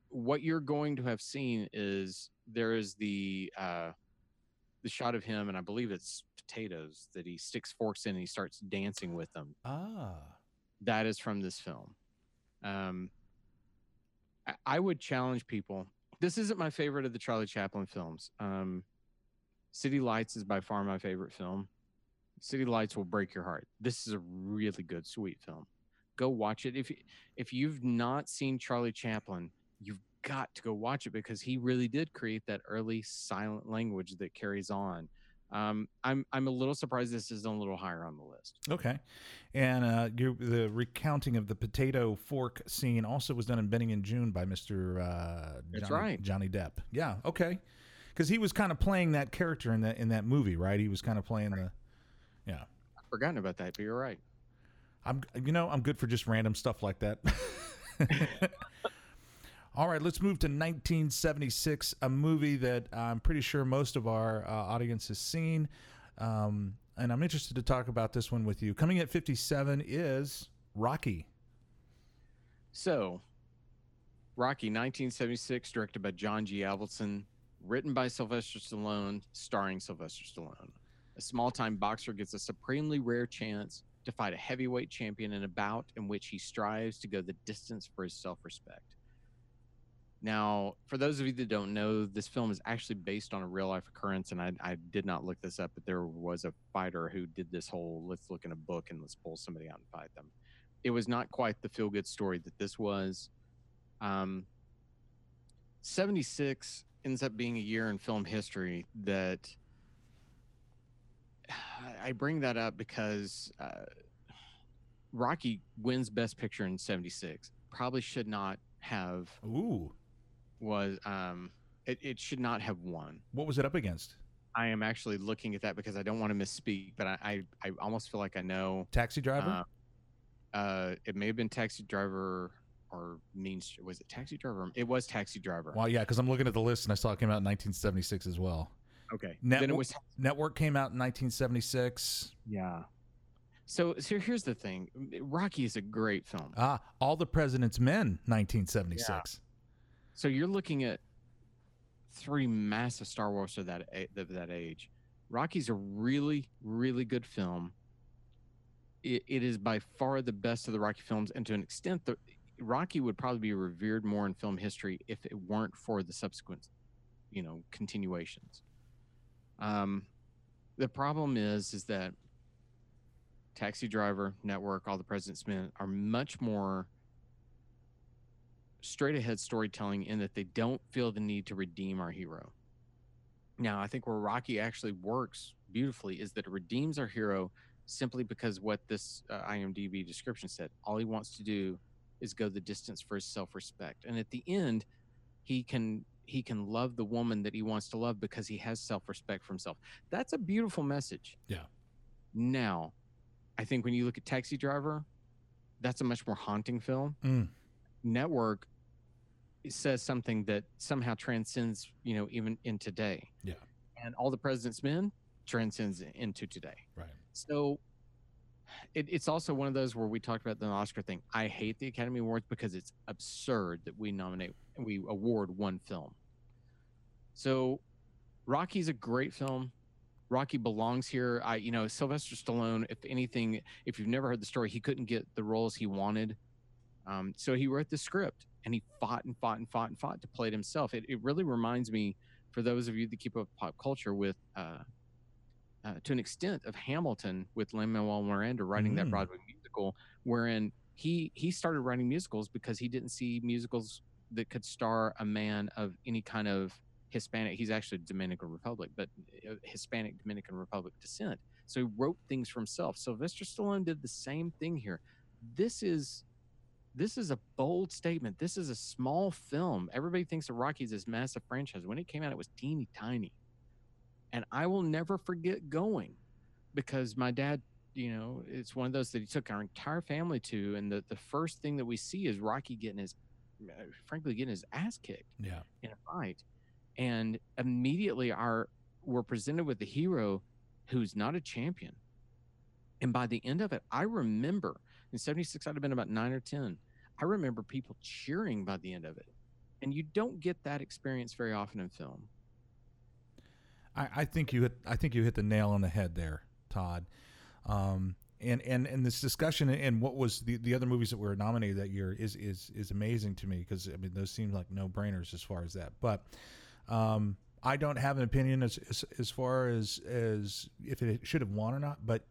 What you're going to have seen is there is the uh, the shot of him, and I believe it's potatoes that he sticks forks in, and he starts dancing with them. Ah. That is from this film. Um, I, I would challenge people. This isn't my favorite of the Charlie Chaplin films. Um, City Lights is by far my favorite film. City Lights will break your heart. This is a really good, sweet film. Go watch it. If if you've not seen Charlie Chaplin, you've got to go watch it because he really did create that early silent language that carries on. Um, I'm I'm a little surprised this isn't a little higher on the list. Okay. And uh, you the recounting of the potato fork scene also was done in Benny and Joon by Mr. Uh, That's Johnny, right. Johnny Depp. Yeah. Okay. Because he was kind of playing that character in that in that movie, right? He was kind of playing the. Yeah. I've forgotten about that, but you're right. I'm. You know, I'm good for just random stuff like that. All right, let's move to 1976, a movie that I'm pretty sure most of our uh, audience has seen. Um, and I'm interested to talk about this one with you. Coming at 57 is Rocky. So, Rocky, 1976, directed by John G. Avildsen, written by Sylvester Stallone, starring Sylvester Stallone. A small time boxer gets a supremely rare chance to fight a heavyweight champion in a bout in which he strives to go the distance for his self respect. Now, for those of you that don't know, this film is actually based on a real life occurrence, and I, I did not look this up, but there was a fighter who did this whole let's look in a book and let's pull somebody out and fight them it was not quite the feel good story that this was. Um, 76 ends up being a year in film history that I bring that up because uh, Rocky wins Best Picture in 76. Probably should not have Ooh. Was um it, it should not have won. What was it up against? I am actually looking at that because I don't want to misspeak, but I I, I almost feel like I know Taxi Driver? uh, uh, it may have been Taxi Driver or Mean Street. Was it Taxi Driver? It was Taxi Driver. well, yeah, because I'm looking at the list and I saw it came out in 1976 as well. Okay. Net- then it was Network came out in 1976. yeah. So, so here's the thing. Rocky is a great film. Ah, All the President's Men, 1976. So you're looking at three massive Star Wars of that of that age. Rocky's a really really good film. It, it is by far the best of the Rocky films, and to an extent, the Rocky would probably be revered more in film history if it weren't for the subsequent, you know, continuations. Um, the problem is, is that Taxi Driver, Network, All the President's Men are much more straight ahead storytelling in that they don't feel the need to redeem our hero. Now, I think where Rocky actually works beautifully is that it redeems our hero simply because what this uh, IMDb description said. All he wants to do is go the distance for his self-respect. And at the end, he can he can love the woman that he wants to love because he has self-respect for himself. That's a beautiful message. Yeah. Now, I think when you look at Taxi Driver, that's a much more haunting film Mm. Network says something that somehow transcends, you know, even in today. Yeah. And all the president's men, transcends into today. Right. So it, it's also one of those where we talked about the Oscar thing. I hate the Academy Awards because it's absurd that we nominate we award one film. So Rocky's a great film. Rocky belongs here. I, you know, Sylvester Stallone, if anything, if you've never heard the story, he couldn't get the roles he wanted. Um, so he wrote the script and he fought and fought and fought and fought to play it himself. It, it really reminds me, for those of you that keep up pop culture, with uh, uh, to an extent of Hamilton with Lin Manuel Miranda writing that Mm. Broadway musical, wherein he he started writing musicals because he didn't see musicals that could star a man of any kind of Hispanic. He's actually Dominican Republic, but uh, Hispanic Dominican Republic descent. So he wrote things for himself. Sylvester Stallone did the same thing here. This is this is a bold statement. This is a small film. Everybody thinks of Rocky as this massive franchise. When it came out, it was teeny tiny. And I will never forget going because my dad, you know, it's one of those that he took our entire family to. And the, the first thing that we see is Rocky getting his, uh, frankly, getting his ass kicked Yeah. in a fight. And immediately our we're presented with the hero who's not a champion. And by the end of it, I remember in 76, I'd have been about nine or 10. I remember people cheering by the end of it. And you don't get that experience very often in film. I, I think you hit I think you hit the nail on the head there, Todd. Um, and, and and this discussion and what was the, the other movies that were nominated that year is is is amazing to me because I mean those seem like no brainers as far as that. But um, I don't have an opinion as, as as far as as if it should have won or not. But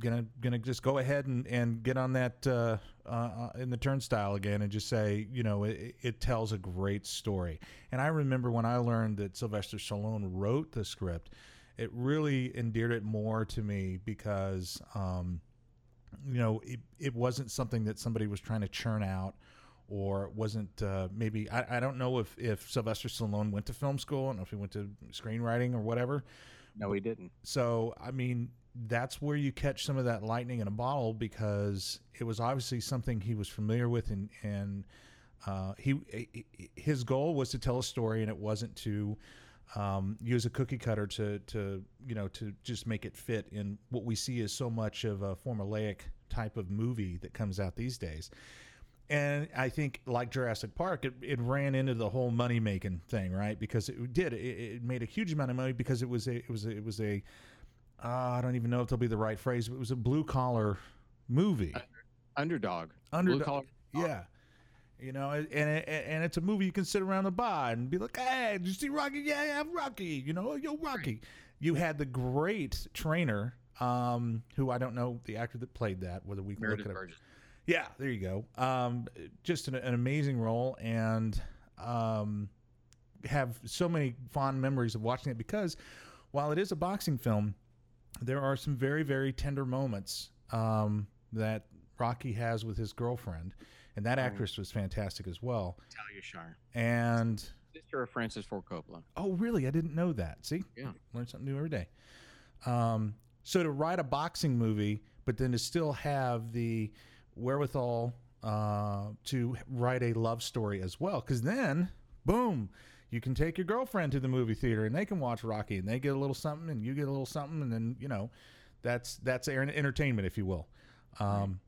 gonna gonna just go ahead and, and get on that uh, uh, in the turnstile again and just say you know it, it tells a great story. And I remember when I learned that Sylvester Stallone wrote the script, it really endeared it more to me because um, you know it, it wasn't something that somebody was trying to churn out or wasn't uh, maybe I, I don't know if if Sylvester Stallone went to film school I don't know if he went to screenwriting or whatever No, he didn't. so I mean, that's where you catch some of that lightning in a bottle because it was obviously something he was familiar with, and and uh, he his goal was to tell a story, and it wasn't to um, use a cookie cutter to to you know to just make it fit in what we see is so much of a formulaic type of movie that comes out these days. And I think, like Jurassic Park, it, it ran into the whole money making thing, right? Because it did. It, it made a huge amount of money because it was a it was a, it was a uh, I don't even know if that'll be the right phrase, but it was a blue collar movie. Underdog. Underdog. Collar. Yeah. You know, and and and it's a movie you can sit around the bar and be like, "Hey, did you see Rocky? Yeah, yeah, I'm Rocky. You know, yo, Rocky." You had the great trainer, um, who I don't know the actor that played that. Whether we can look Meredith it up. Yeah, there you go. Um, just an, an amazing role, and um, have so many fond memories of watching it because while it is a boxing film, there are some very, very tender moments um, that Rocky has with his girlfriend, and that Oh. actress was fantastic as well. Talia Shire. And Sister of Francis Ford Coppola. oh, really? I didn't know that. See, Yeah. learn something new every day. Um, so to write a boxing movie, but then to still have the wherewithal uh, to write a love story as well, because then, boom, you can take your girlfriend to the movie theater and they can watch Rocky and they get a little something and you get a little something and then you know, that's that's entertainment, if you will. Um,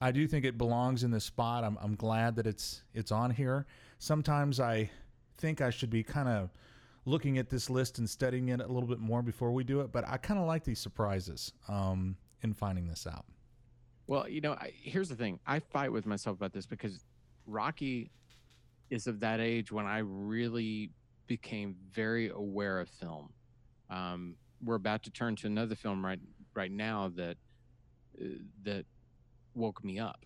I do think it belongs in this spot. I'm I'm glad that it's it's on here. Sometimes I think I should be kind of looking at this list and studying it a little bit more before we do it, but I kind of like these surprises um, in finding this out. Well, you know, I, here's the thing. I fight with myself about this because Rocky is of that age when I really became very aware of film. Um, we're about to turn to another film right right now that uh, that woke me up.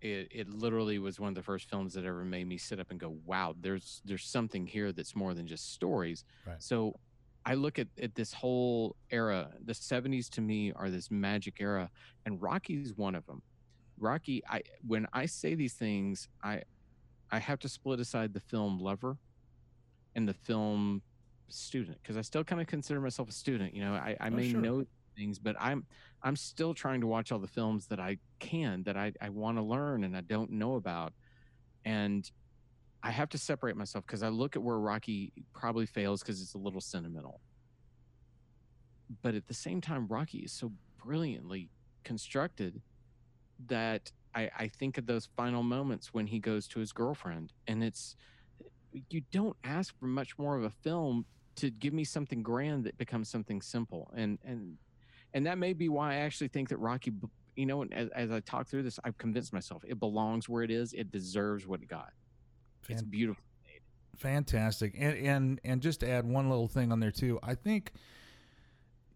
It, it literally was one of the first films that ever made me sit up and go, "Wow, there's there's something here that's more than just stories." Right. So I look at, at this whole era. The 70s to me are this magic era, and Rocky's one of them. Rocky, I when I say these things, I I have to split aside the film lover and the film student because I still kind of consider myself a student. You know, I, I Oh, may sure. know things, but I'm I'm still trying to watch all the films that I can that I, I want to learn and I don't know about. And I have to separate myself because I look at where Rocky probably fails because it's a little sentimental. but at the same time, Rocky is so brilliantly constructed that I, I think of those final moments when he goes to his girlfriend, and it's you don't ask for much more of a film to give me something grand that becomes something simple, and and and that may be why I actually think that Rocky, you know, as, as I talk through this, I've convinced myself it belongs where it is. It deserves what it got. It's Fan- beautiful. Fantastic. And and and just to add one little thing on there too, I think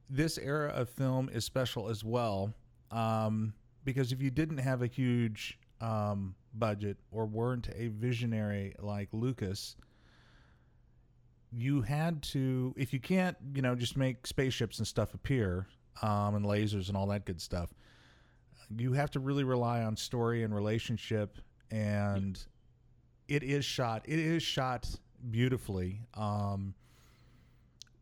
this era of film is special as well. Um, because if you didn't have a huge um, budget or weren't a visionary like Lucas, you had to if you can't, you know, just make spaceships and stuff appear, um, and lasers and all that good stuff, you have to really rely on story and relationship. And it is shot it is shot beautifully. Um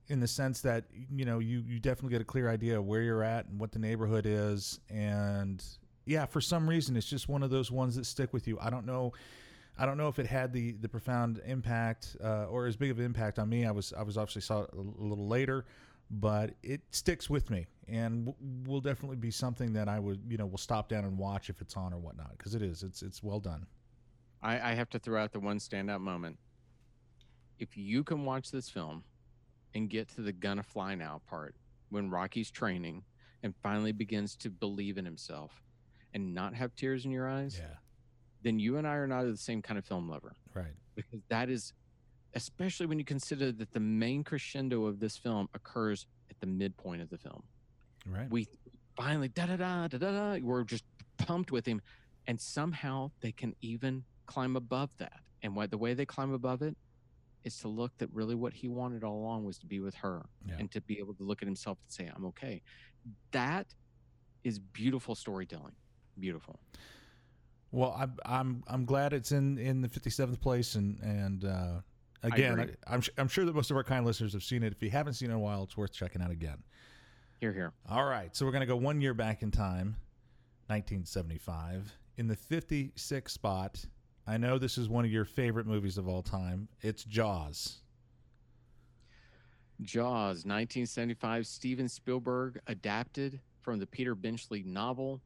in the sense that you know you you definitely get a clear idea of where you're at and what the neighborhood is. And yeah for some reason it's just one of those ones that stick with you. I don't know i don't know if it had the the profound impact uh, or as big of an impact on me. I was i was obviously saw it a, little later but it sticks with me. And w- will definitely be something that i would you know will stop down and watch if it's on or whatnot because it is it's it's well done. I, I have to throw out the one standout moment. If you can watch this film and get to the gonna fly now part when Rocky's training and finally begins to believe in himself and not have tears in your eyes, yeah then you and I are not the same kind of film lover right because that is, especially when you consider that the main crescendo of this film occurs at the midpoint of the film. right We finally da da da da da da. We're just pumped with him, and somehow they can even climb above that. And what the way they climb above it is to look that really what he wanted all along was to be with her Yeah. and to be able to look at himself and say, "I'm okay." That is beautiful storytelling. Beautiful. Well, I'm I'm I'm glad it's in in the 57th place, and and uh, again, I am I'm sure that most of our kind listeners have seen it. If you haven't seen it in a while, it's worth checking out again. Here, here. All right, so we're gonna go one year back in time, 1975, in the 56th spot. I know this is one of your favorite movies of all time. It's Jaws. Jaws, 1975, Steven Spielberg adapted from the Peter Benchley novel,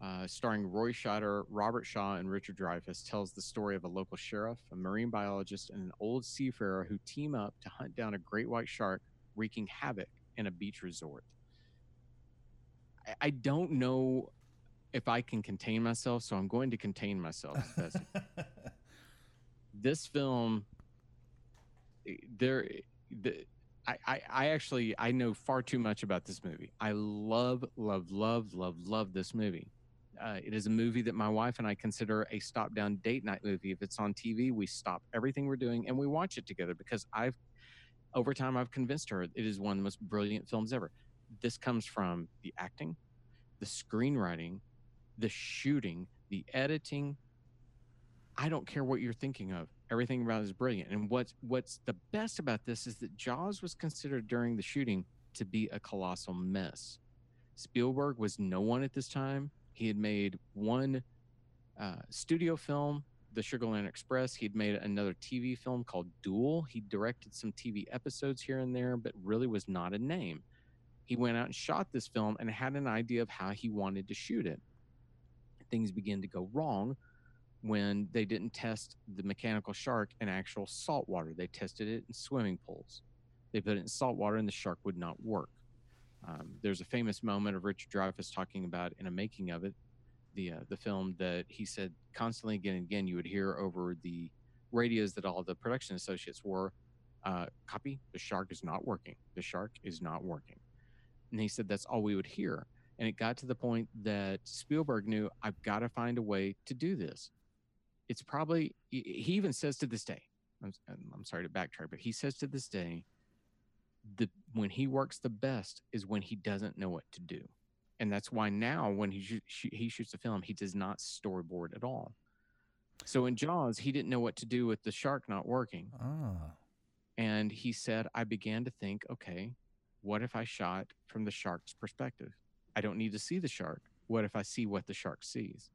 uh, starring Roy Scheider, Robert Shaw, and Richard Dreyfuss, tells the story of a local sheriff, a marine biologist, and an old seafarer who team up to hunt down a great white shark wreaking havoc in a beach resort. I, I don't know if I can contain myself, so I'm going to contain myself. this film there the I, I I actually I know far too much about this movie. I love love love love love this movie. Uh, it is a movie that my wife and I consider a stop down date night movie. If it's on TV, we stop everything we're doing and we watch it together because I've over time I've convinced her it is one of the most brilliant films ever. This comes from the acting, the screenwriting, the shooting, the editing, I don't care what you're thinking of. Everything about it is brilliant. And what's what's the best about this is that Jaws was considered during the shooting to be a colossal mess. Spielberg was no one at this time. He had made one uh, studio film, The Sugarland Express. He'd made another TV film called Duel. He directed some TV episodes here and there, but really was not a name. He went out and shot this film and had an idea of how he wanted to shoot it. Things began to go wrong when they didn't test the mechanical shark in actual salt water. They tested it in swimming pools. They put it in salt water and the shark would not work. Um, there's a famous moment of Richard Dreyfuss talking about in a making of it, the uh, the film that he said constantly again and again you would hear over the radios that all the production associates were, uh, copy the shark is not working. The shark is not working. And he said that's all we would hear. And it got to the point that Spielberg knew I've got to find a way to do this. It's probably he even says to this day I'm, I'm sorry to backtrack but he says to this day the when he works the best is when he doesn't know what to do. And that's why now when he shoot, shoot, he shoots a film he does not storyboard at all. So in jaws he didn't know what to do with the shark not working. Ah, and he said i began to think okay what if i shot from the shark's perspective i don't need to see the shark what if i see what the shark sees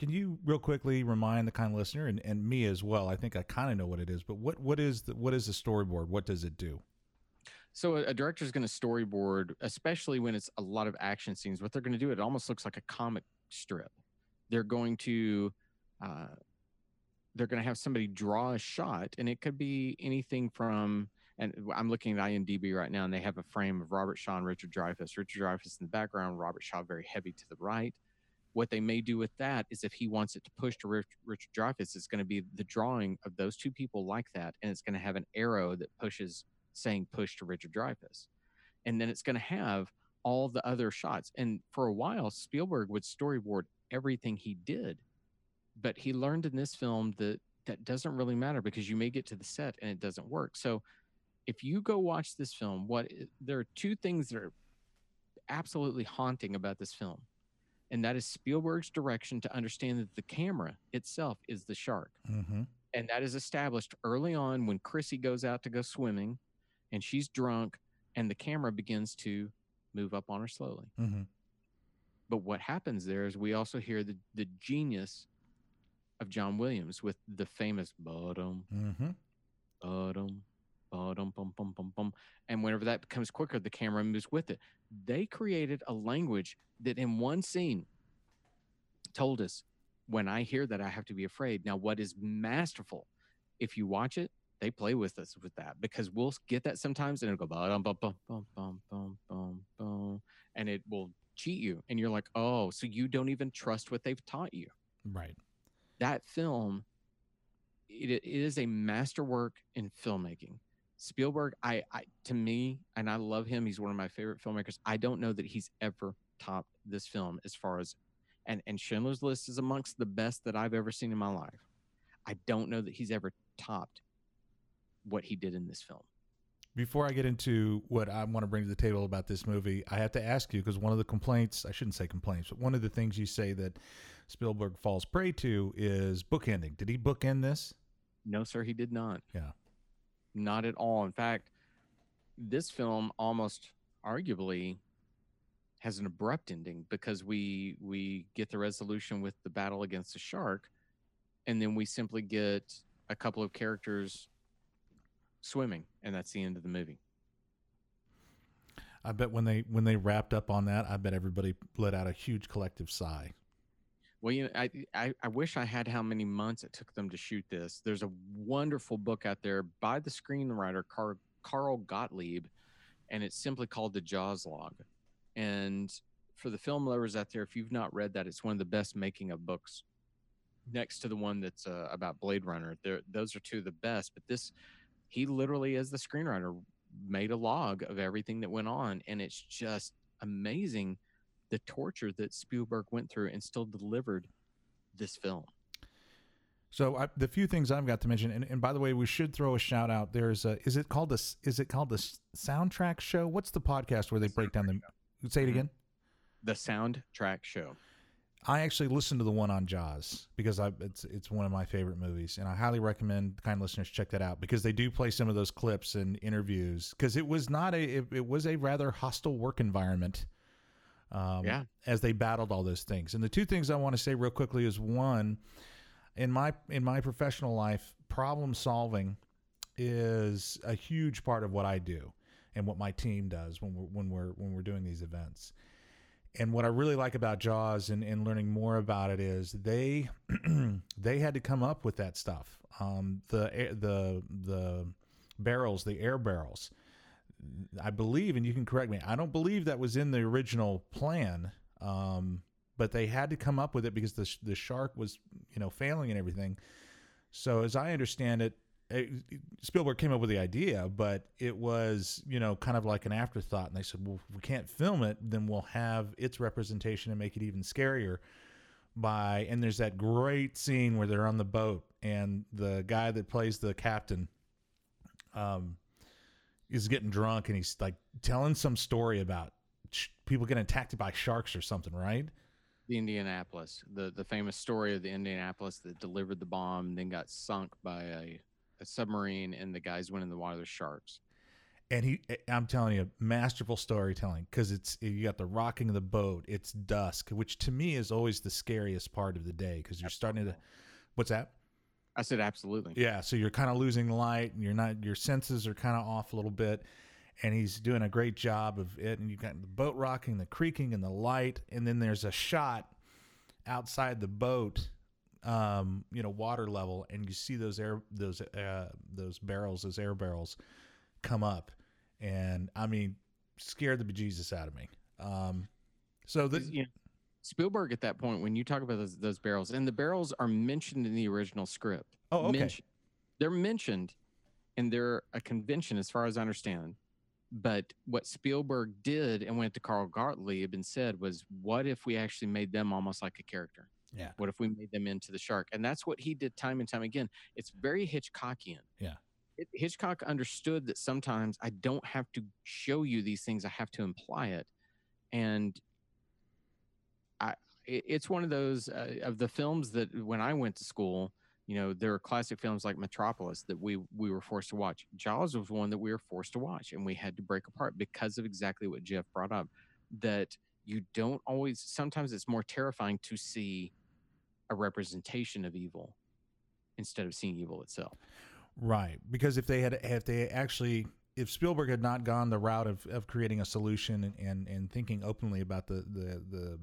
can you real quickly remind the kind of listener and, and me as well? I think I kind of know what it is, but what what is the what is the storyboard? What does it do? So a, director is going to storyboard, especially when it's a lot of action scenes. What they're going to do, it almost looks like a comic strip. They're going to, uh, they're going to have somebody draw a shot, and it could be anything from. And I'm looking at IMDb right now, and they have a frame of Robert Shaw and Richard Dreyfuss. Richard Dreyfuss in the background, Robert Shaw very heavy to the right. What they may do with that is if he wants it to push to Rich, Richard Dreyfuss, it's going to be the drawing of those two people like that, and it's going to have an arrow that pushes saying push to Richard Dreyfuss. And then it's going to have all the other shots. And for a while, Spielberg would storyboard everything he did. But he learned in this film that that doesn't really matter because you may get to the set and it doesn't work. So if you go watch this film, what there are two things that are absolutely haunting about this film. And that is Spielberg's direction to understand that the camera itself is the shark. Mm-hmm. And that is established early on when Chrissy goes out to go swimming and she's drunk and the camera begins to move up on her slowly. Mm-hmm. But what happens there is we also hear the, the genius of John Williams with the famous bottom, Mm-hmm. bottom, bottom, bum, bum, bum, bum. And whenever that becomes quicker, the camera moves with it. They created a language that in one scene told us when I hear that, I have to be afraid. Now, what is masterful, if you watch it, they play with us with that because we'll get that sometimes and it'll go bum bum bum bum bum bum bum bum and it will cheat you and you're like oh so you don't even trust what they've taught you Right. that film it, it is a masterwork in filmmaking spielberg I, I to me and i love him he's one of my favorite filmmakers i don't know that he's ever topped this film as far as and and schindler's list is amongst the best that i've ever seen in my life i don't know that he's ever topped what he did in this film Before I get into what I want to bring to the table about this movie, I have to ask you because one of the complaints, I shouldn't say complaints, but one of the things you say that Spielberg falls prey to is bookending. Did he bookend this? no sir he did not Yeah. Not at all in fact this film almost arguably has an abrupt ending because we we get the resolution with the battle against the shark and then we simply get a couple of characters swimming and that's the end of the movie I bet when they when they wrapped up on that, I bet everybody let out a huge collective sigh. Well you know I, I i wish i had how many months it took them to shoot this. There's a wonderful book out there by the screenwriter carl, carl gottlieb and it's simply called the jaws log. And for the film lovers out there if you've not read that it's one of the best making of books next to the one that's uh, about blade runner. There those are two of the best but this he literally as the screenwriter made a log of everything that went on and it's just amazing the torture that spielberg went through and still delivered this film So I, the few things I've got to mention, and, and by the way, we should throw a shout out. There's a is it called the is it called the soundtrack show? What's the podcast where they break down the? Say it Mhm. again. the soundtrack show I actually listened to the one on Jaws because I it's it's one of my favorite movies, and I highly recommend kind listeners check that out because they do play some of those clips and interviews because it was not a it, it was a rather hostile work environment. Um, Yeah. as they battled all those things, and the two things I want to say real quickly is one, in my in my professional life, problem solving is a huge part of what I do and what my team does when we're when we're when we're doing these events. And what I really like about Jaws and, and learning more about it is they they had to come up with that stuff. Um, the the the barrels, the air barrels. I believe, and you can correct me. I don't believe that was in the original plan, um, but they had to come up with it because the the shark was you know failing and everything. So as I understand it, it, Spielberg came up with the idea, but it was you know kind of like an afterthought. And they said, well, if we can't film it, then we'll have its representation and make it even scarier. By and there's that great scene where they're on the boat and the guy that plays the captain, um, is getting drunk and he's like telling some story about sh- people getting attacked by sharks or something, right? the indianapolis the the famous story of the indianapolis that delivered the bomb and then got sunk by a, a submarine and the guys went in the water the sharks. And he eh, i'm telling you masterful storytelling because it's you got the rocking of the boat it's dusk which to me is always the scariest part of the day because you're starting to what's that i said absolutely yeah so you're kind of losing light and you're not your senses are kind of off a little bit and he's doing a great job of it. And you've got the boat rocking, the creaking, and the light, and then there's a shot outside the boat, um, you know, water level, and you see those air those uh, those barrels, those air barrels, come up, and I mean, scared the bejesus out of me. Um, so know, Spielberg at that point, when you talk about those, those barrels, and the barrels are mentioned in the original script. Oh, okay. They're mentioned, and they're a convention, as far as I understand. But what Spielberg did and went to Carl Gottlieb and said was, "What if we actually made them almost like a character? Yeah. What if we made them into the shark?" And that's what he did time and time again. It's very Hitchcockian. Yeah. Hitchcock understood that sometimes I don't have to show you these things; I have to imply it, and it, it's one of those uh, of the films that when I went to school, you know, there are classic films like Metropolis that we we were forced to watch. Jaws was one that we were forced to watch, and we had to break apart because of exactly what Jeff brought up. That you don't always. Sometimes it's more terrifying to see a representation of evil instead of seeing evil itself. Right, because if they had, if they actually, if Spielberg had not gone the route of, of creating a solution and, and, and thinking openly about the, the, the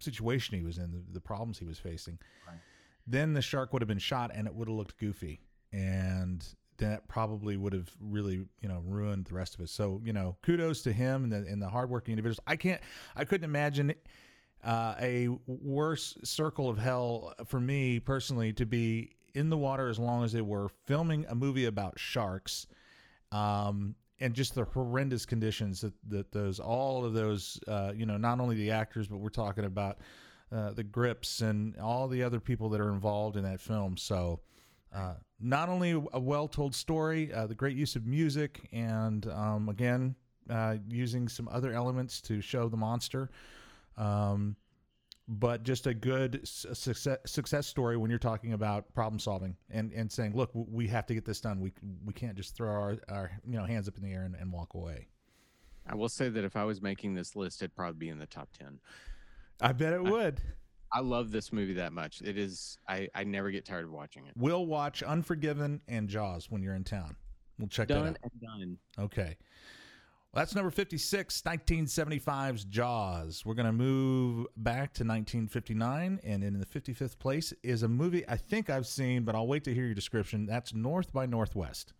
situation he was in, the, the problems he was facing, Right. then the shark would have been shot and it would have looked goofy, and that probably would have really you know ruined the rest of it. So you know, kudos to him and the and the hardworking individuals. I can't, I couldn't imagine. Uh, a worse circle of hell for me personally to be in the water as long as they were filming a movie about sharks um, and just the horrendous conditions that, that those all of those uh, you know not only the actors but we're talking about uh, the grips and all the other people that are involved in that film. So uh, not only a well-told story uh, the great use of music and um, again uh, using some other elements to show the monster um, but just a good success, success story when you're talking about problem solving and, and saying, look, we have to get this done. We we can't just throw our, our you know hands up in the air and, and walk away. I will say that if I was making this list, it'd probably be in the top ten. I bet it would. I love this movie that much. It is. I I never get tired of watching it. We'll watch Unforgiven and Jaws when you're in town. We'll check that Done out. and done. Okay. Well, that's number 56, 1975's Jaws. We're going to move back to 1959. And in the 55th place is a movie I think I've seen, but I'll wait to hear your description. That's North by Northwest.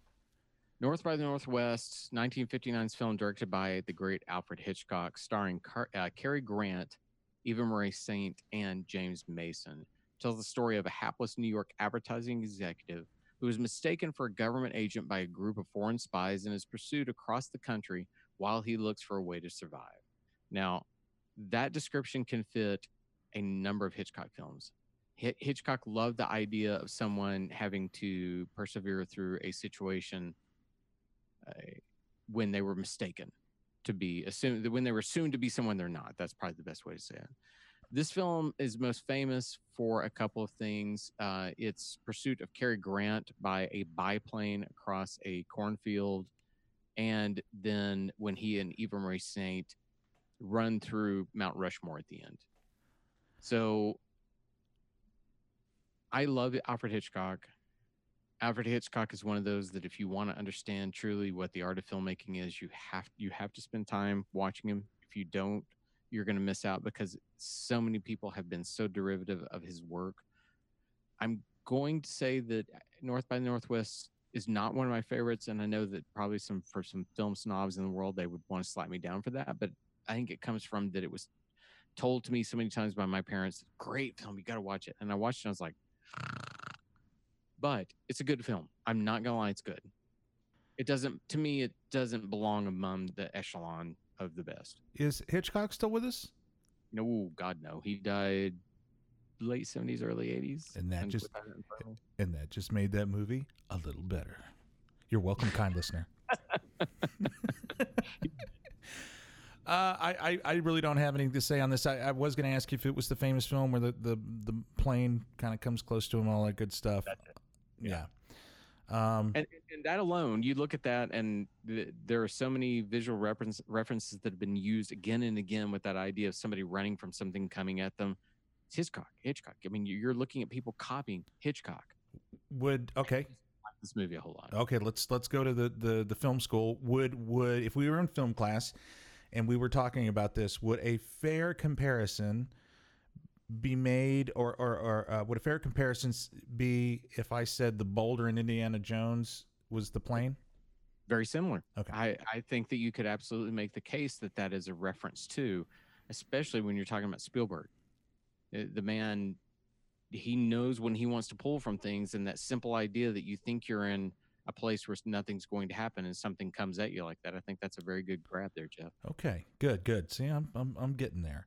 North by the Northwest, 1959's film directed by the great Alfred Hitchcock, starring Car- uh, Cary Grant, Eva Marie Saint, and James Mason, tells the story of a hapless New York advertising executive who is mistaken for a government agent by a group of foreign spies and is pursued across the country while he looks for a way to survive. Now, that description can fit a number of Hitchcock films. Hitchcock loved the idea of someone having to persevere through a situation uh, when they were mistaken to be assumed when they were assumed to be someone they're not. That's probably the best way to say it. This film is most famous for a couple of things. Uh, its pursuit of Cary Grant by a biplane across a cornfield, and then when he and Eva Marie Saint run through Mount Rushmore at the end. So I love Alfred Hitchcock. Alfred Hitchcock is one of those that if you want to understand truly what the art of filmmaking is, you have you have to spend time watching him. If you don't, you're going to miss out because so many people have been so derivative of his work. I'm going to say that North by Northwest is not one of my favorites, and I know that probably some for some film snobs in the world they would want to slap me down for that, but I think it comes from that it was told to me so many times by my parents, "Great film, you got to watch it," and I watched it. and I was like, but it's a good film. I'm not gonna lie, it's good. It doesn't to me. It doesn't belong among the echelon of the best. Is Hitchcock still with us? No, God no. He died late 70s, early 80s. And that with just- that in front of me. And that just made that movie a little better. You're welcome, kind listener. Uh, I, I, I really don't have anything to say on this. I, I was going to ask you if it was the famous film where the, the, the plane kind of comes close to him, all that good stuff. Yeah. Um, and, and that alone, you look at that, and th- there are so many visual reference, references that have been used again and again with that idea of somebody running from something coming at them. It's Hitchcock. Hitchcock. I mean, you- you're looking at people copying Hitchcock. would okay. this movie a whole lot. Okay, let's let's go to the, the the film school. Would would if we were in film class and we were talking about this, would a fair comparison be made, or or, or uh, would a fair comparison be if I said the boulder in Indiana Jones was the plane? Very similar. Okay. I, I think that you could absolutely make the case that that is a reference to, especially when you're talking about Spielberg. Uh, The man, he knows when he wants to pull from things, and that simple idea that you think you're in a place where nothing's going to happen and something comes at you like that. I think that's a very good grab there, Jeff. Okay, good, good. See, I'm I'm, I'm getting there.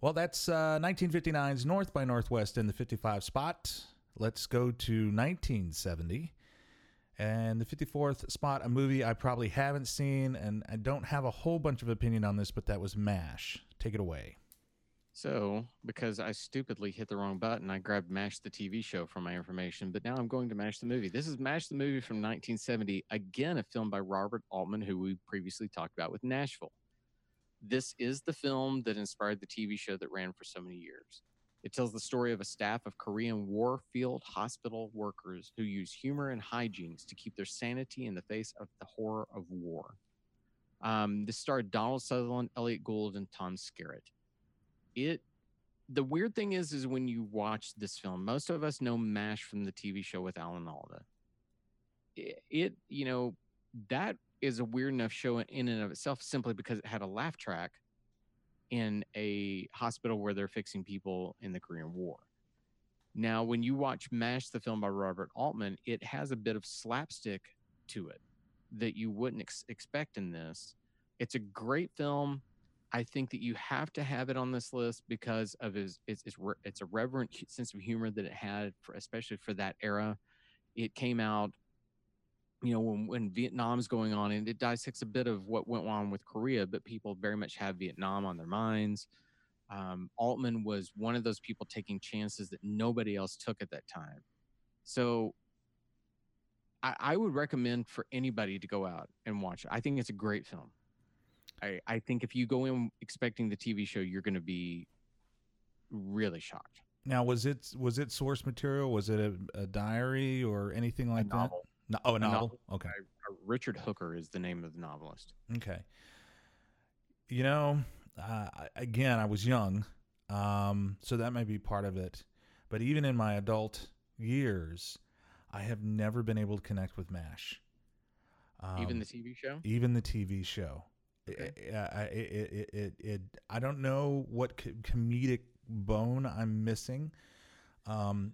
Well, that's uh, 1959's North by Northwest in the 55 spot. Let's go to 1970. And the 54th spot, a movie I probably haven't seen, and I don't have a whole bunch of opinion on this, but that was MASH. Take it away. So, because I stupidly hit the wrong button, I grabbed MASH the TV show for my information, but now I'm going to MASH the movie. This is MASH the movie from 1970, again, a film by Robert Altman, who we previously talked about with Nashville. This is the film that inspired the TV show that ran for so many years. It tells the story of a staff of Korean war field hospital workers who use humor and hijinks to keep their sanity in the face of the horror of war. Um, this starred Donald Sutherland, Elliott Gould, and Tom Skerritt it the weird thing is is when you watch this film most of us know mash from the tv show with alan alda. It, you know that is a weird enough show in and of itself simply because it had a laugh track in a hospital where they're fixing people in the korean war. Now when you watch mash the film by robert altman it has a bit of slapstick to it that you wouldn't ex- expect in this. It's a great film I think that you have to have it on this list because of his it's it's, it's a reverent sense of humor that it had for especially for that era. It came out, you know, when when Vietnam's going on, and it dissects a bit of what went on with Korea, but people very much have Vietnam on their minds. Um, Altman was one of those people taking chances that nobody else took at that time. So I, I would recommend for anybody to go out and watch it. I think it's a great film. I, I think if you go in expecting the TV show, you're going to be really shocked. Now, was it was it source material? Was it a, a diary or anything like that? novel. No, oh, a, A novel. novel. Okay. Uh, Richard Hooker is the name of the novelist. Okay. You know, uh, again, I was young, um, so that may be part of it. But even in my adult years, I have never been able to connect with MASH. Um, Even the TV show? even the TV show. It, it, it, it, I don't know what comedic bone I'm missing, um,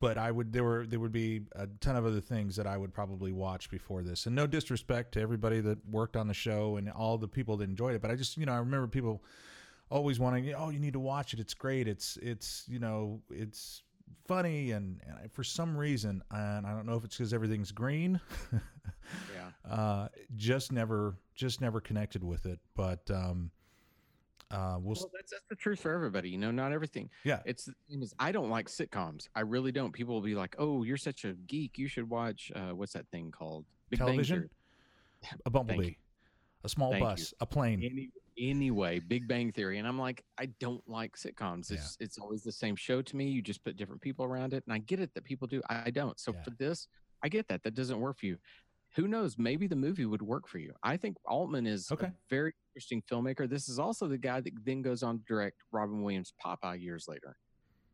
but I would there were there would be a ton of other things that I would probably watch before this. And no disrespect to everybody that worked on the show and all the people that enjoyed it, but I just you know I remember people always wanting oh you need to watch it. It's great. It's it's you know it's funny and, and I- for some reason and I don't know if it's because everything's green. Yeah. uh, just never just never connected with it but um uh we'll Well, that's, that's the truth for everybody. You know, not everything. yeah It's the thing is, I don't like sitcoms. I really don't. People will be like, "Oh, you're such a geek. You should watch uh, what's that thing called Big television Theory." a bumblebee a small Thank bus a plane Any, anyway, Big Bang Theory, and I'm like, I don't like sitcoms. It's it's always the same show to me. You just put different people around it, and I get it that people do. I, don't. So Yeah. for this, I get that that doesn't work for you. Who knows? Maybe the movie would work for you. I think Altman is Okay. a very interesting filmmaker. This is also the guy that then goes on to direct Robin Williams' Popeye years later.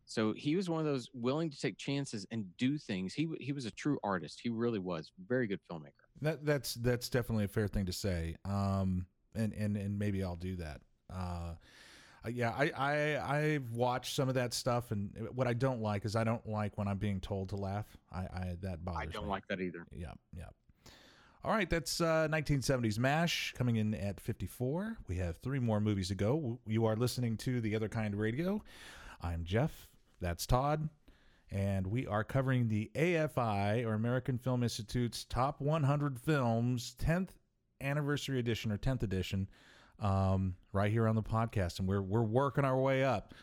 So he was one of those willing to take chances and do things. He he was a true artist. He really was very good filmmaker. that that's that's definitely a fair thing to say um and and and maybe I'll do that uh yeah, I, I I've watched some of that stuff, and what I don't like is I don't like when I'm being told to laugh. I, I that bothers I don't me. like that either. Yep, yep. All right, that's uh, 1970s MASH coming in at 54. We have three more movies to go. You are listening to The Other Kind Radio. I'm Jeff. That's Todd. And we are covering the AFI, or American Film Institute's Top 100 Films 10th Anniversary Edition, or 10th edition, um, right here on the podcast. And we're, we're working our way up.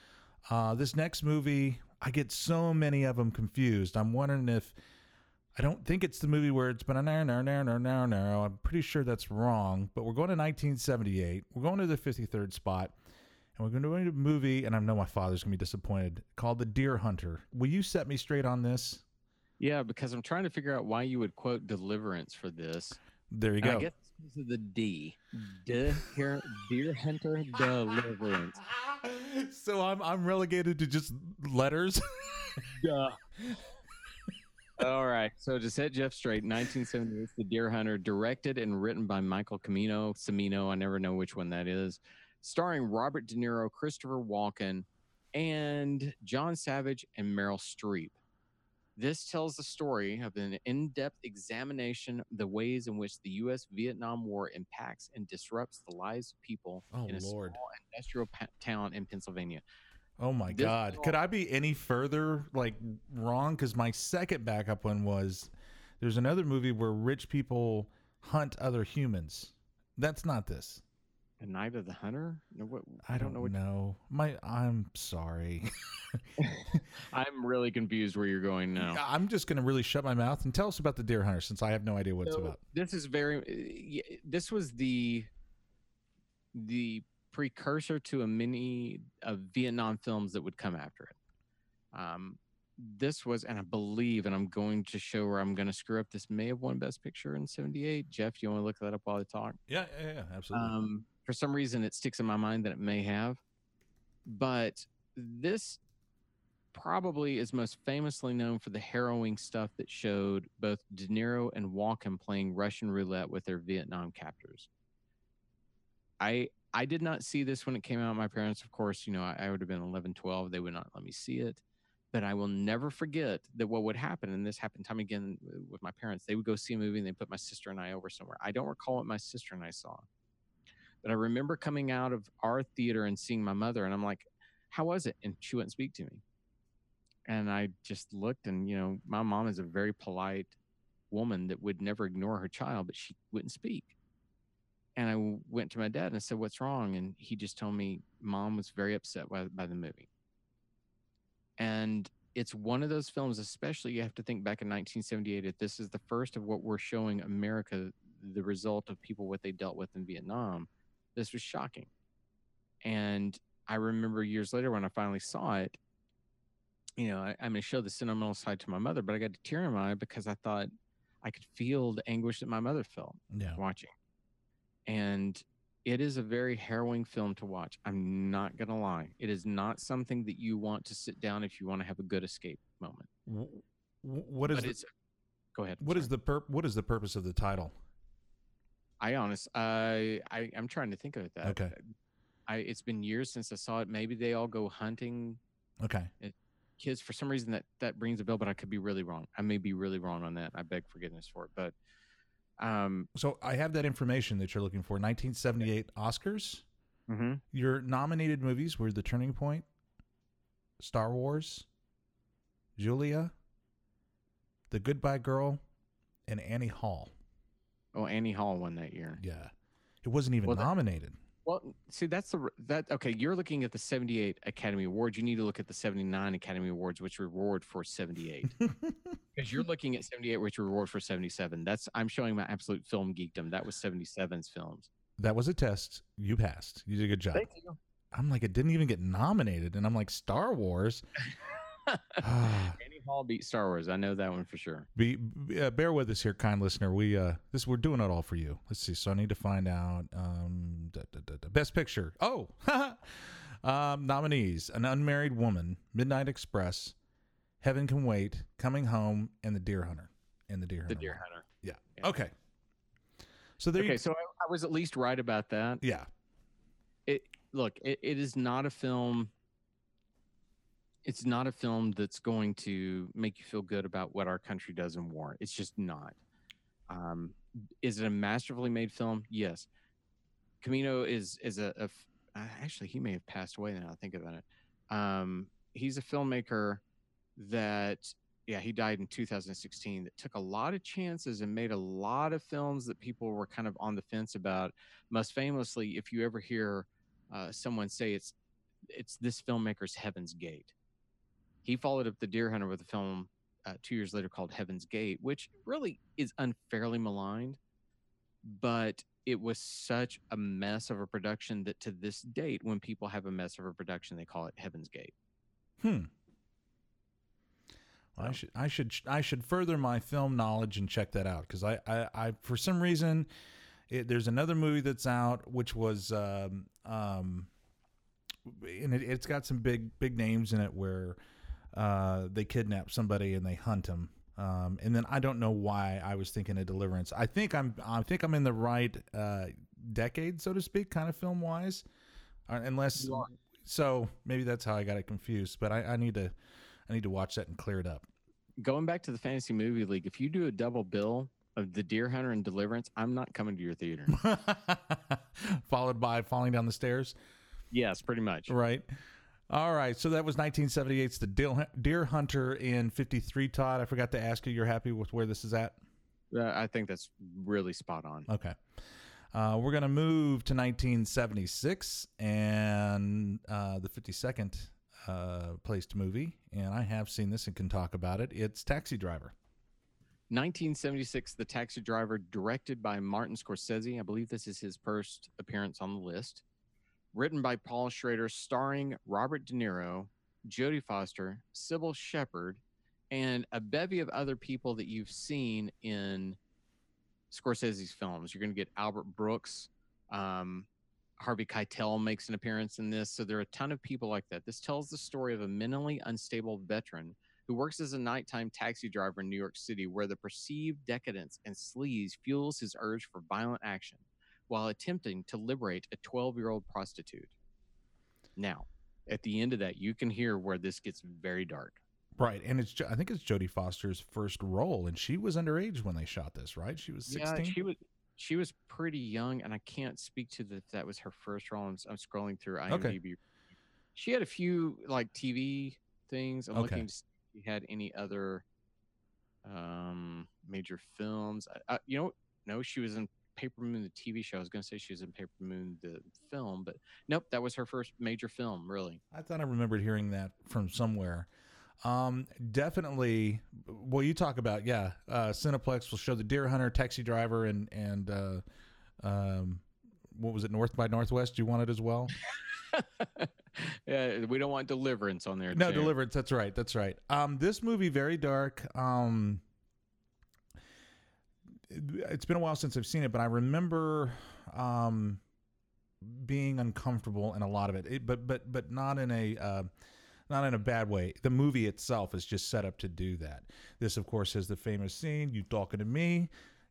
Uh, this next movie, I get so many of them confused. I'm wondering if I don't think it's the movie where it's been a narrow, narrow, narrow, narrow, narrow. I'm pretty sure that's wrong. But we're going to 1978. We're going to the 53rd spot. And we're going to do a movie, and I know my father's going to be disappointed, called The Deer Hunter. Will you set me straight on this? Yeah, because I'm trying to figure out why you would quote Deliverance for this. There you And I go. guess it's because of the D. De, here, Deer Hunter Deliverance. so I'm I'm relegated to just letters. Duh. All right. So to set Jeff straight, 1978, The Deer Hunter, directed and written by Michael Camino, Cimino, I never know which one that is, starring Robert De Niro, Christopher Walken, and John Savage and Meryl Streep. This tells the story of an in depth examination of the ways in which the U.S. Vietnam War impacts and disrupts the lives of people Oh, in a Lord. small industrial pa- town in Pennsylvania. Oh my This God! film- Could I be any further like wrong? Because my second backup one was there's another movie where rich people hunt other humans. That's not this. The Night of the Hunter? No, what, I don't, know. what My I'm sorry. I'm really confused where you're going now. I'm just gonna really shut my mouth and tell us about the Deer Hunter since I have no idea what it's about. This is very. uh, This was the the precursor to a mini of Vietnam films that would come after it. Um, this was, and I believe, and I'm going to show where I'm going to screw up. This may have won Best Picture in '78. Jeff, you want to look that up while I talk? Yeah, yeah, yeah absolutely. Um, for some reason, it sticks in my mind that it may have, but this probably is most famously known for the harrowing stuff that showed both De Niro and Walken playing Russian roulette with their Vietnam captors. I I did not see this when it came out. My parents, of course, you know, I, I would have been 11, 12. They would not let me see it. But I will never forget that what would happen, and this happened time again with my parents. They would go see a movie and they put my sister and I over somewhere. I don't recall what my sister and I saw, but I remember coming out of our theater and seeing my mother, and I'm like, "How was it?" And she wouldn't speak to me. And I just looked, and you know, my mom is a very polite woman that would never ignore her child, but she wouldn't speak. And I went to my dad and I said, "What's wrong?" And he just told me mom was very upset by, by the movie. And it's one of those films, especially you have to think back in 1978. If this is the first of what we're showing America, the result of people what they dealt with in Vietnam, this was shocking. And I remember years later when I finally saw it, you know, I, I'm going to show the sentimental side to my mother, but I got a tear in my eye because I thought I could feel the anguish that my mother felt yeah. watching. And it is a very harrowing film to watch. I'm not going to lie. It is not something that you want to sit down if you want to have a good escape moment. What is But the, go ahead. what is the pur- what is the purpose of the title? I honest I I I'm trying to think of that. Okay. I it's been years since I saw it. Maybe they all go hunting Okay. kids for some reason that that rings a bell, but I could be really wrong. I may be really wrong on that. I beg forgiveness for it. But um So I have that information that you're looking for. 1978 Oscars. mhm. Your nominated movies were The Turning Point, Star Wars, Julia, The Goodbye Girl, and Annie Hall. Oh Annie Hall won that year. Yeah. It wasn't even Well, that- nominated. Well, see, that's the that okay. You're looking at the '78 Academy Awards. You need to look at the '79 Academy Awards, which reward for '78, because you're looking at '78, which reward for '77. That's I'm showing my absolute film geekdom. That was '77's films. that was a test. You passed. You did a good job. you. I'm like, it didn't even get nominated. And I'm like, Star Wars. Annie Hall beat Star Wars. I know that one for sure. Be, uh, bear with us here, kind listener. We uh, this we're doing it all for you. Let's see. So I need to find out um, da, da, da, best picture. Oh, um, nominees: An Unmarried Woman, Midnight Express, Heaven Can Wait, Coming Home, and The Deer Hunter. And The Deer The Hunter. Deer. Hunter. Yeah. Yeah. Okay. So there Okay, you so I, I was at least right about that. Yeah. It look, it, it is not a film. It's not a film that's going to make you feel good about what our country does in war. It's just not. Um, is it a masterfully made film? Yes. Camino is is a, a uh, actually he may have passed away now. I think about it. Um, he's a filmmaker that yeah he died in 2016 that took a lot of chances and made a lot of films that people were kind of on the fence about. Most famously, if you ever hear uh, someone say it's it's this filmmaker's Heaven's Gate. He followed up The Deer Hunter with a film uh, two years later called Heaven's Gate, which really is unfairly maligned, but it was such a mess of a production that to this date, when people have a mess of a production, they call it Heaven's Gate. Hmm. Well, I should I should I should further my film knowledge and check that out because I, I I for some reason it, there's another movie that's out which was um um and it, it's got some big big names in it where uh they kidnap somebody and they hunt him um and then I don't know why I was thinking of Deliverance I think I'm I think I'm in the right uh decade so to speak kind of film wise uh, unless so maybe that's how I got it confused but I, I need to I need to watch that and clear it up. Going back to the fantasy movie league, if you do a double bill of the Deer Hunter and Deliverance, I'm not coming to your theater. Followed by falling down the stairs. yes, pretty much. Right. All right. So that was 1978's The Deer Hunter in 53. Todd, I forgot to ask you. You're happy with where this is at? Uh, I think that's really spot on. Okay. Uh, we're going to move to 1976 and uh, the 52nd uh, placed movie. And I have seen this and can talk about it. It's Taxi Driver. 1976, The Taxi Driver, directed by Martin Scorsese. I believe this is his first appearance on the list. Written by Paul Schrader, starring Robert De Niro, Jodie Foster, Cybill Shepherd, and a bevy of other people that you've seen in Scorsese's films. You're going to get Albert Brooks. Um, Harvey Keitel makes an appearance in this. So there are a ton of people like that. This tells the story of a mentally unstable veteran who works as a nighttime taxi driver in New York City, where the perceived decadence and sleaze fuels his urge for violent action while attempting to liberate a 12 year old prostitute. Now, at the end of that, you can hear where this gets very dark. Right. And it's I think it's Jodie Foster's first role. And she was underage when they shot this, right? She was 16. Yeah, she was she was pretty young, and I can't speak to that. That was her first role. I'm, I'm scrolling through IMDb. Okay. She had a few like TV things. I'm Okay. looking to see if she had any other um major films. I, I, you know, no, she was in Paper Moon, the TV show. I was going to say she was in Paper Moon, the film, but nope, that was her first major film. Really, I thought I remembered hearing that from somewhere. Um, definitely. Well, you talk about yeah. Uh, Cineplex will show the Deer Hunter, Taxi Driver, and and uh, um, what was it? North by Northwest. You want it as well? yeah, we don't want Deliverance on there. No, too. Deliverance. That's right. That's right. Um, this movie very dark. Um, it's been a while since I've seen it, but I remember um, being uncomfortable in a lot of it. it but but but not in a uh, not in a bad way. The movie itself is just set up to do that. This, of course, has the famous scene: "You talking to me."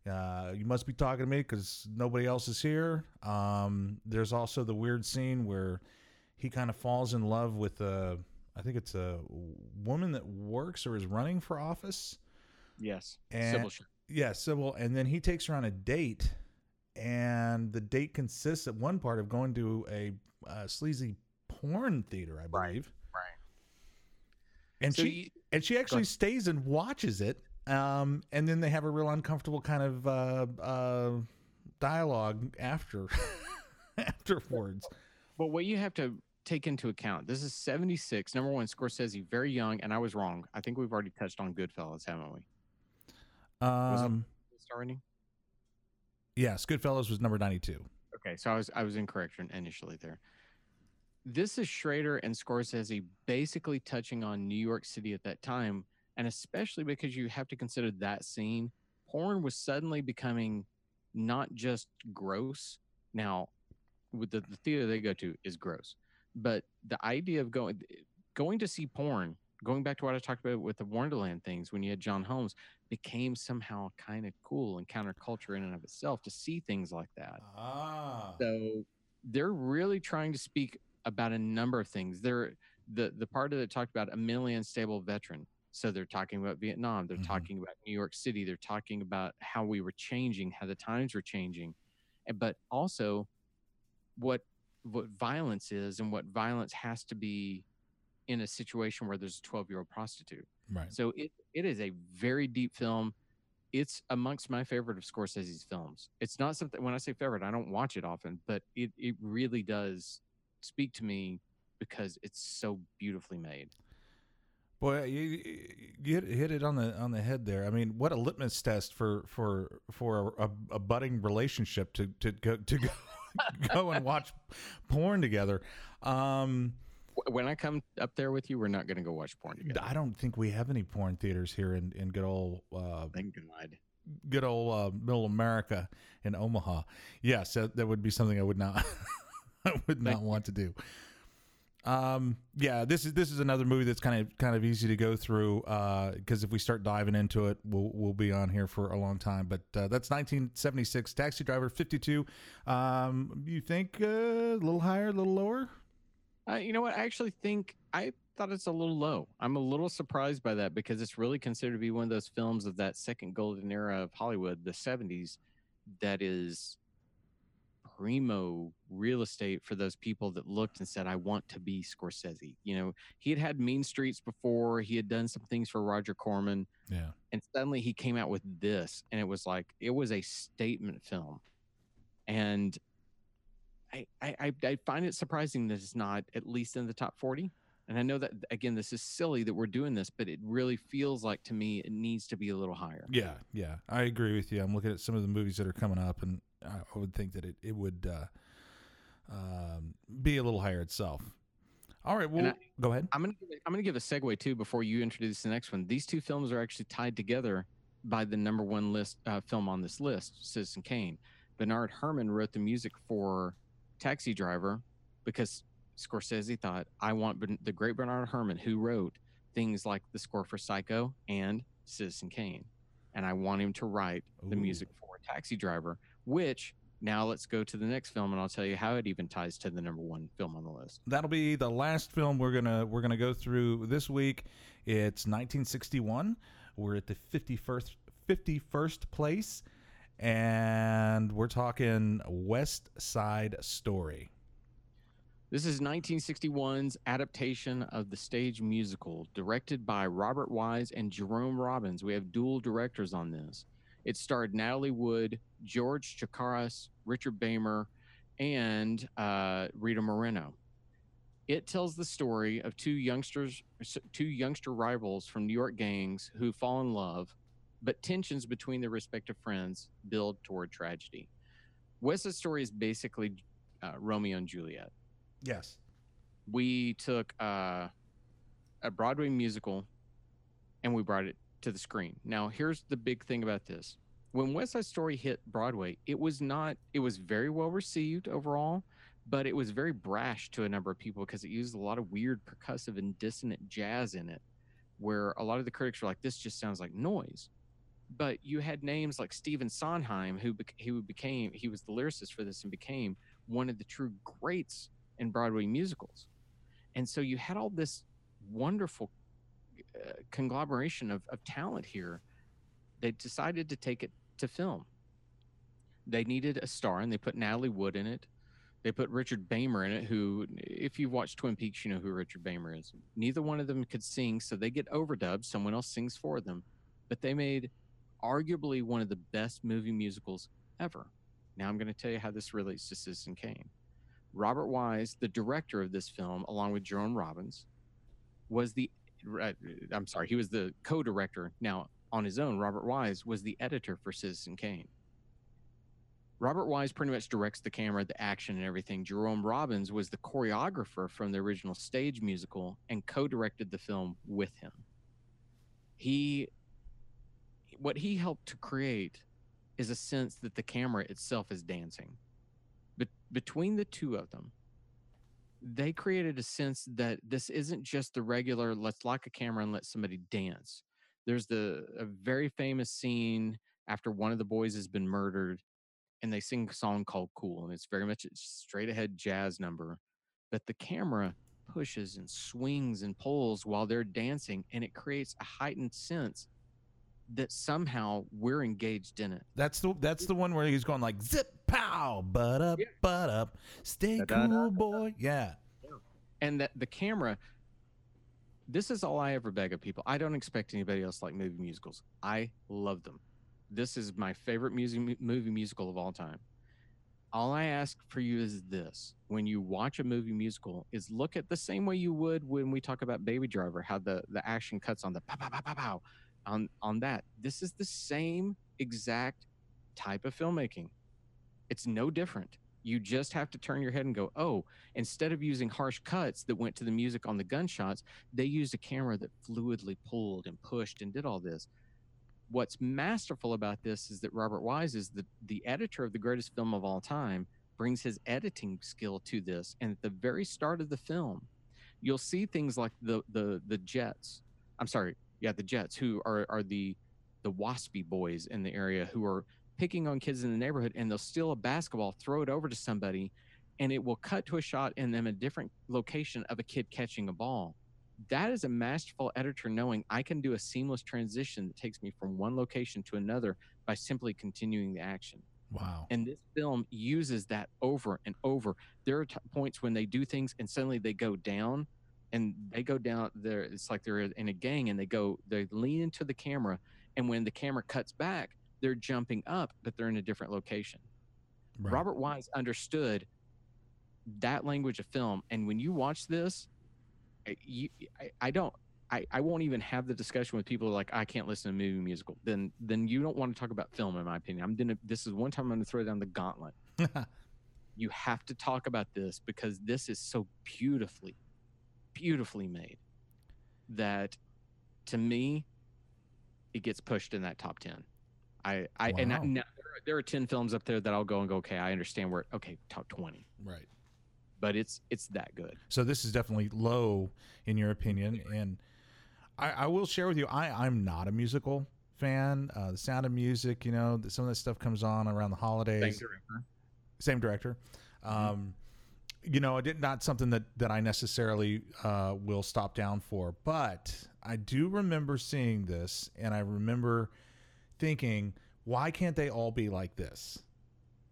Uh, you must be talking to me because nobody else is here. Um, there's also the weird scene where he kind of falls in love with a, I think it's a woman that works or is running for office. Yes, And- Shepherd. Yeah, Cybill, and then he takes her on a date, and the date consists at one part of going to a uh, sleazy porn theater, I believe. right. And So she you- and she actually stays and watches it. Um, and then they have a real uncomfortable kind of uh, uh, dialogue after afterwards. But what you have to take into account, this is 76. Number one, Scorsese, very young, and I was wrong. I think we've already touched on Goodfellas, haven't we? Um, Starting? yes, Goodfellas was number ninety-two. Okay, so I was I was incorrect initially there. This is Schrader and Scorsese basically touching on New York City at that time, and especially because you have to consider that scene. Porn was suddenly becoming not just gross. Now, with the, the theater they go to is gross, but the idea of going going to see porn, going back to what I talked about with the Wonderland things when you had John Holmes, became somehow kind of cool and counterculture in and of itself to see things like that. Ah, So they're really trying to speak about a number of things. They're the the part of it talked about a mentally unstable veteran. So they're talking about Vietnam. They're Mhm. talking about New York City. They're talking about how we were changing, how the times were changing, but also what what violence is and what violence has to be in a situation where there's a 12 year old prostitute. right. So it it is a very deep film. It's amongst my favorite of Scorsese's films. It's not something when I say favorite, I don't watch it often, but it it really does speak to me because it's so beautifully made. Boy, you, you hit, it on the on the head there. I mean, what a litmus test for for for a, a budding relationship to to go to go, go and watch porn together. Um, When I come up there with you, we're not going to go watch porn together. I don't think we have any porn theaters here in, in good old uh, Thank God. good old uh, middle America in Omaha. Yes, that, that would be something I would not I would not Thank want to do. Um, yeah, this is this is another movie that's kind of kind of easy to go through because if we start diving into it, we'll we'll be on here for a long time. But uh, that's 1976, Taxi Driver 52. Um, you think uh, a little higher, a little lower? Uh, you know what? I actually think I thought it's a little low. I'm a little surprised by that because it's really considered to be one of those films of that second golden era of Hollywood, the 70s, that is primo real estate for those people that looked and said, I want to be Scorsese. You know, he had had Mean Streets before, he had done some things for Roger Corman, Yeah, and suddenly he came out with this, and it was like, it was a statement film. And I, I, I- find it surprising that it's not at least in the top 40. And I know that again, this is silly that we're doing this, but it really feels like to me it needs to be a little higher. yeah, yeah. I agree with you. I'm looking at some of the movies that are coming up, and I, would think that it it would uh, um, be a little higher itself. All right, well, I- go ahead. I'm gonna give I'm gonna give a segue too before you introduce the next one. These two films are actually tied together by the number one list uh, film on this list, Citizen Kane. Bernard Herrmann wrote the music for Taxi Driver because Scorsese thought I want the great Bernard Herrmann who wrote things like the score for Psycho and Citizen Kane, and I want him to write the music for Taxi Driver. Which now let's go to the next film, and I'll tell you how it even ties to the number one film on the list. That'll be the last film we're gonna we're gonna go through this week. It's 1961. We're at the 51st 51st place, and we're talking West Side Story. This is 1961's adaptation of the stage musical, directed by Robert Wise and Jerome Robbins. We have dual directors on this. It starred Natalie Wood, George Chakiris, Richard Beymer, and uh, Rita Moreno. It tells the story of two youngsters, two youngster rivals from New York gangs who fall in love, but tensions between their respective friends build toward tragedy. West Side Story is basically uh, Romeo and Juliet Yes. we took uh, a Broadway musical and we brought it to the screen. Now, here's the big thing about this. When West Side Story hit Broadway, it was not, it was very well received overall, but it was very brash to a number of people because it used a lot of weird percussive and dissonant jazz in it, where a lot of the critics were like, this just sounds like noise. But you had names like Stephen Sondheim, who, bec- who became, he was the lyricist for this and became one of the true greats in Broadway musicals. And so you had all this wonderful uh, conglomeration of, of talent here. They decided to take it to film. They needed a star and they put Natalie Wood in it. They put Richard Beymer in it, who, if you've watched Twin Peaks, you know who Richard Beymer is. Neither one of them could sing, so they get overdubbed. Someone else sings for them. But they made arguably one of the best movie musicals ever. Now I'm going to tell you how this relates to Citizen Kane. Robert Wise, the director of this film, along with Jerome Robbins, was the uh, I'm sorry, he was the co-director. Now, on his own, Robert Wise was the editor for Citizen Kane. Robert Wise pretty much directs the camera, the action, and everything. Jerome Robbins was the choreographer from the original stage musical and co-directed the film with him. He, what he helped to create, is a sense that the camera itself is dancing. But between the two of them, they created a sense that this isn't just the regular let's lock a camera and let somebody dance. There's the a very famous scene after one of the boys has been murdered and they sing a song called Cool and it's very much a straight ahead jazz number but the camera pushes and swings and pulls while they're dancing and it creates a heightened sense that somehow we're engaged in it. That's the that's the one where he's going like zip pow, but up, Yeah. but up, stay Da-da-da-da-da. cool, boy. Yeah. and that the camera this is all i ever beg of people i don't expect anybody else like movie musicals i love them this is my favorite music movie musical of all time all i ask for you is this when you watch a movie musical is look at the same way you would when we talk about baby driver how the the action cuts on the pow pow pow pow pow on on that this is the same exact type of filmmaking it's no different You just have to turn your head and go, oh, instead of using harsh cuts that went to the music on the gunshots, they used a camera that fluidly pulled and pushed and did all this. What's masterful about this is that Robert Wise is the, the editor of the greatest film of all time, brings his editing skill to this. And at the very start of the film, you'll see things like the the the Jets. I'm sorry, yeah, the Jets, who are are the the waspy boys in the area who are picking on kids in the neighborhood and they'll steal a basketball, throw it over to somebody, and it will cut to a shot in them a different location of a kid catching a ball. That is a masterful editor knowing I can do a seamless transition that takes me from one location to another by simply continuing the action. Wow. And this film uses that over and over. There are t- points when they do things and suddenly they go down and they go down there. It's like they're in a gang and they go, they lean into the camera. And when the camera cuts back, they're jumping up, but they're in a different location. Right. Robert Wise understood that language of film. And when you watch this, I- you, I, I don't, I, I won't even have the discussion with people like I can't listen to movie musical. Then then you don't want to talk about film, in my opinion. I'm gonna. This is one time I'm gonna throw down the gauntlet. you have to talk about this because this is so beautifully, beautifully made that to me, it gets pushed in that top ten. I I and I, now, there, are, there are ten films up there that I'll go and go. Okay, I understand where. Okay, top twenty, right. but it's it's that good. So this is definitely low in your opinion, and I, I will share with you. I I'm not a musical fan. Uh, the Sound of Music, you know, some of that stuff comes on around the holidays. Same director. Um, you know, I did not something that that I necessarily uh, will stop down for, but I do remember seeing this, and I remember thinking, why can't they all be like this?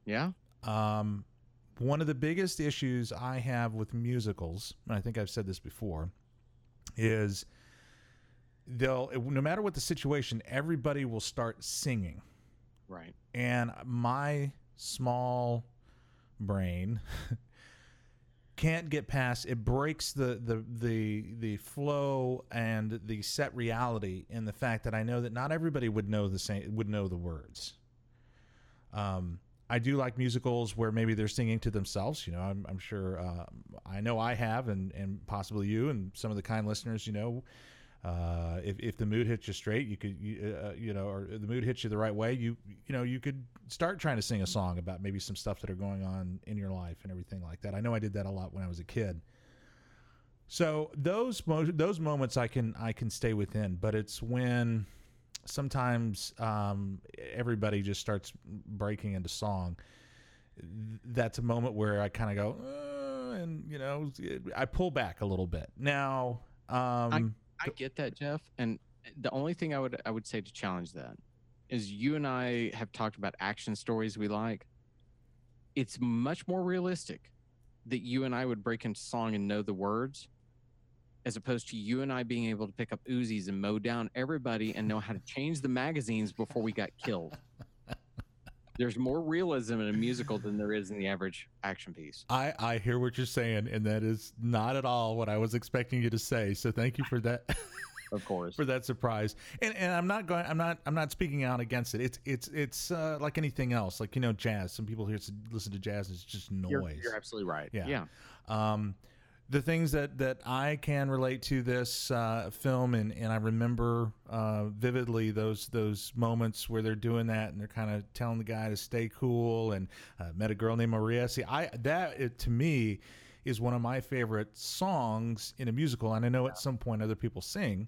Yeah. Um, one of the biggest issues I have with musicals, and I think I've said this before, is they'll no matter what the situation, everybody will start singing, Right. and my small brain can't get past it breaks the the the the flow and the set reality in the fact that I know that not everybody would know the same would know the words. Um, I do like musicals where maybe they're singing to themselves. You know, I'm, I'm sure uh, I know I have, and and possibly you and some of the kind listeners. You know, uh, if if the mood hits you straight, you could you, uh, you know, or the mood hits you the right way, you you know, you could start trying to sing a song about maybe some stuff that are going on in your life and everything like that. I know I did that a lot when I was a kid. So those mo- those moments I can I can stay within, but it's when sometimes um, everybody just starts breaking into song. That's a moment where I kind of go, uh, and you know, I pull back a little bit. Now, um, I get that, Jeff. And eh, the only thing I would I would say to challenge that is you and I have talked about action stories we like. It's much more realistic that you and I would break into song and know the words, as opposed to you and I being able to pick up Uzis and mow down everybody and know how to change the magazines before we got killed. There's more realism in a musical than there is in the average action piece. I, I hear what you're saying, and that is not at all what I was expecting you to say. So thank you for that. Of course. for that surprise. And and I'm not going. I'm not. I'm not speaking out against it. It's it's it's uh, like anything else. Like you know, jazz. Some people here listen to jazz. And it's just noise. You're, you're absolutely right. Yeah. Yeah. um, the things that, that I can relate to this uh, film, and, and I remember uh, vividly those those moments where they're doing that, and they're kind of telling the guy to stay cool, and uh, met a girl named Maria. See, I that it, to me is one of my favorite songs in a musical, and I know at some point other people sing,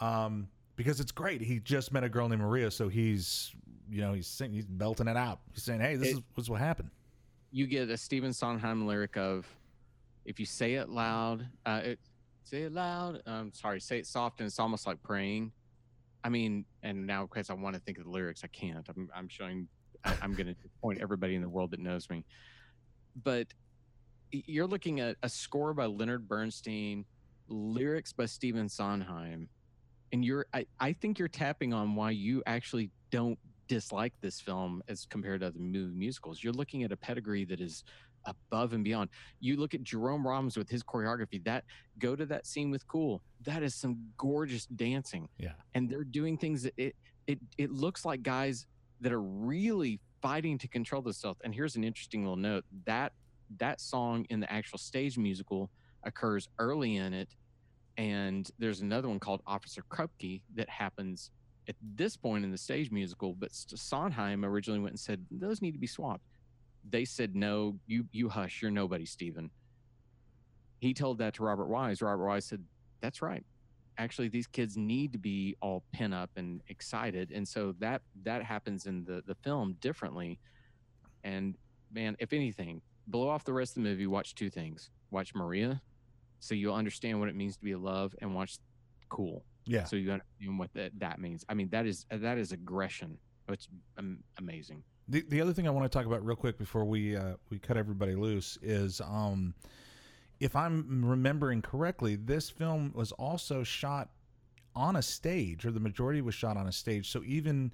um, because it's great. He just met a girl named Maria, so he's you know he's singing, he's belting it out. He's saying, "Hey, this It- is what's what happened." you get a Stephen Sondheim lyric of, if you say it loud, uh, it, say it loud. I'm sorry, say it soft, and it's almost like praying. I mean, and now because I want to think of the lyrics, I can't. I'm, I'm showing. I, I'm going to point everybody in the world that knows me. But you're looking at a score by Leonard Bernstein, lyrics by Stephen Sondheim, and you're. I, I think you're tapping on why you actually don't dislike this film as compared to other movie musicals. You're looking at a pedigree that is above and beyond. You look at Jerome Robbins with his choreography. That go to that scene with Cool. That is some gorgeous dancing, Yeah. and they're doing things that it it it looks like guys that are really fighting to control themselves. And here's an interesting little note that that song in the actual stage musical occurs early in it. And there's another one called Officer Krupke that happens at this point in the stage musical. But Sondheim originally went and said, those need to be swapped. They said, no, you, you hush, you're nobody, Stephen. He told that to Robert Wise. Robert Wise said, that's right. Actually these kids need to be all pin up and excited. And so that that happens in the the film differently. And man if anything blow off the rest of the movie watch two things. Watch maria so you'll understand what it means to be a love and watch cool. Yeah. so you understand what that that means. I mean that is that is aggression. It's amazing The the other thing I want to talk about real quick before we uh, we cut everybody loose is um, if I'm remembering correctly, this film was also shot on a stage, or the majority was shot on a stage. So even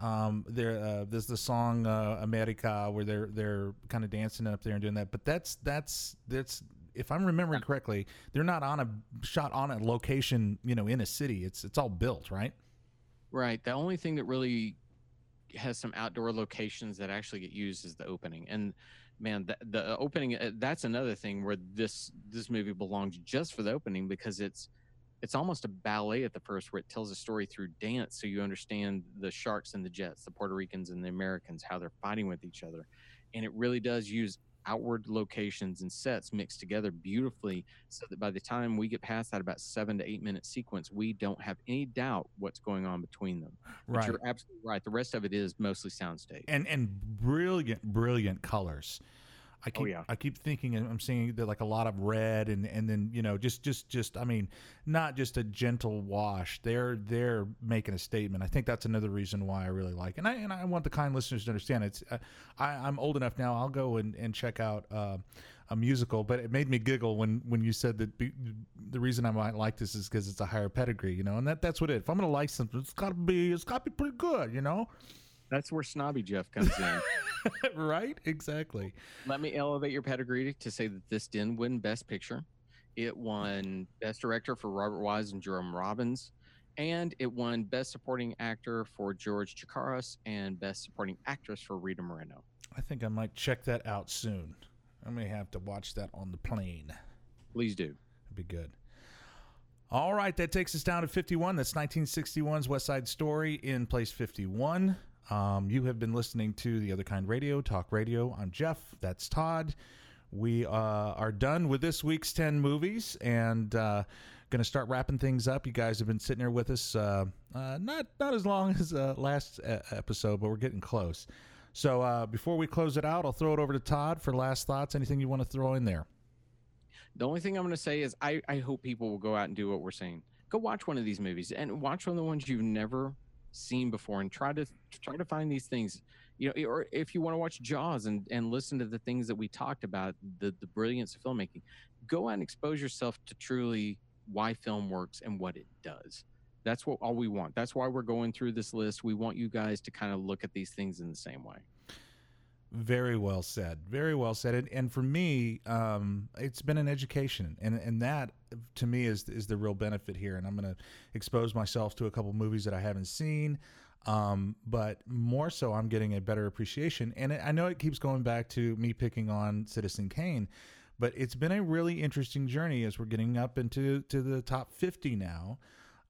um, there, uh, there's the song uh, "America" where they're they're kind of dancing up there and doing that. But that's that's that's if I'm remembering correctly, they're not on a shot on a location, you know, in a city. It's it's all built, right? Right. The only thing that really has some outdoor locations that actually get used as the opening. And man, the, the opening uh, that's another thing where this this movie belongs just for the opening because it's it's almost a ballet at the first where it tells a story through dance so you understand the sharks and the jets, the Puerto Ricans and the Americans, how they're fighting with each other. And it really does use outward locations and sets mixed together beautifully so that by the time we get past that about seven to eight minute sequence, we don't have any doubt what's going on between them. But you're absolutely right. The rest of it is mostly soundstage. and and brilliant brilliant colors i keep Oh, yeah. i keep thinking and i'm seeing that like a lot of red and and then you know just just just i mean not just a gentle wash they're they're making a statement i think that's another reason why i really like it. and i and i want the kind listeners to understand it's uh, i i'm old enough now i'll go and and check out uh a musical, but it made me giggle when when you said that be, the reason I might like this is because it's a higher pedigree, you know, and that that's what it. If I'm gonna like something, it's gotta be it's gotta be pretty good, you know, That's where Snobby Jeff comes in. right? Exactly. Let me elevate your pedigree to say that this didn't win Best Picture. It won Best Director for Robert Wise and Jerome Robbins, and it won Best Supporting Actor for George Chakiris and Best Supporting Actress for Rita Moreno. I think I might check that out soon. I may have to watch that on the plane. Please do. It'd be good. All right, that takes us down to 51. That's 1961's West Side Story in place 51. Um, you have been listening to The Other Kind Radio, Talk Radio. I'm Jeff. That's Todd. We uh, are done with this week's 10 movies and uh, going to start wrapping things up. You guys have been sitting here with us, uh, uh, not, not as long as uh, last episode, but we're getting close. So uh, before we close it out, I'll throw it over to Todd for last thoughts. Anything you want to throw in there? The only thing I'm going to say is I, I hope people will go out and do what we're saying. Go watch one of these movies and watch one of the ones you've never seen before and try to try to find these things. You know, or if you want to watch Jaws and, and listen to the things that we talked about, the, the brilliance of filmmaking, go out and expose yourself to truly why film works and what it does. That's what all we want. That's why we're going through this list. We want you guys to kind of look at these things in the same way. Very well said. Very well said. And, and for me, um, it's been an education, and and that to me is is the real benefit here. And I'm going to expose myself to a couple movies that I haven't seen, um, but more so, I'm getting a better appreciation. And I know it keeps going back to me picking on Citizen Kane, but it's been a really interesting journey as we're getting up into to the top 50 now.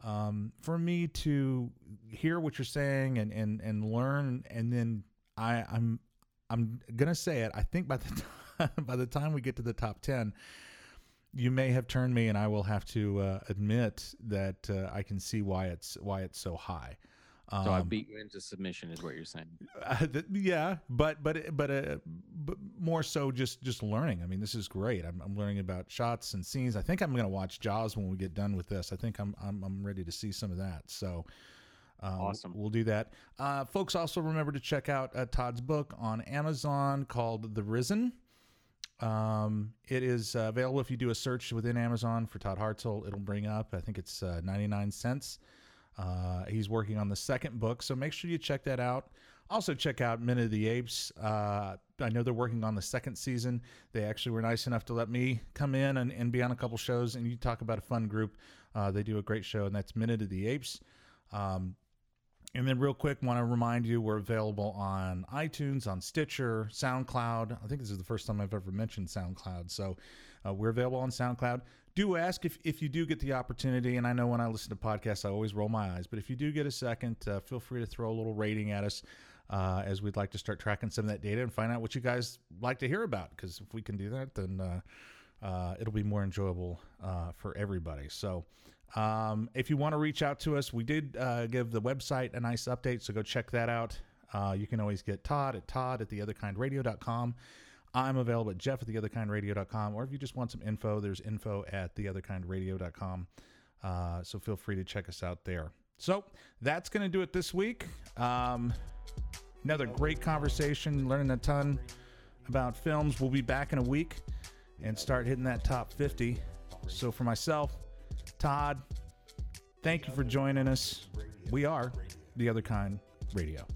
Um, for me to hear what you're saying and and and learn, and then I I'm I'm gonna say it. I think by the time, by the time we get to the top ten, you may have turned me, and I will have to uh, admit that uh, I can see why it's why it's so high. Um, So I beat you into submission, is what you're saying. uh, th- yeah, but but but uh, but more so just just learning. I mean, this is great. I'm, I'm learning about shots and scenes. I think I'm gonna watch Jaws when we get done with this. I think I'm I'm, I'm ready to see some of that. So. Uh, Awesome. We'll do that. Uh, folks, also remember to check out uh, Todd's book on Amazon called The Risen. Um, it is uh, available if you do a search within Amazon for Todd Hartzell. It'll bring up, I think it's uh, 99 cents. Uh, he's working on the second book, so make sure you check that out. Also, check out Minute of the Apes. Uh, I know they're working on the second season. They actually were nice enough to let me come in and, and be on a couple shows, and you talk about a fun group. Uh, they do a great show, and that's Minute of the Apes. Um, And then, real quick, want to remind you we're available on iTunes, on Stitcher, SoundCloud. I think this is the first time I've ever mentioned SoundCloud. So, uh, we're available on SoundCloud. Do ask if, if you do get the opportunity. And I know when I listen to podcasts, I always roll my eyes. But if you do get a second, uh, feel free to throw a little rating at us uh, as we'd like to start tracking some of that data and find out what you guys like to hear about. Because if we can do that, then uh, uh, it'll be more enjoyable uh, for everybody. So, um, if you want to reach out to us, we did uh, give the website a nice update, so go check that out. Uh, you can always get Todd at Todd at theotherkindradio.com. I'm available at Jeff at theotherkindradio.com, or if you just want some info, there's info at theotherkindradio.com. Uh, so feel free to check us out there. So that's going to do it this week. Um, another great conversation, learning a ton about films. We'll be back in a week and start hitting that top 50. So for myself, Todd, thank you for joining us. We are The Other Kind Radio.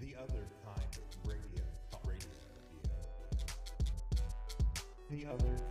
The other kind radio. The other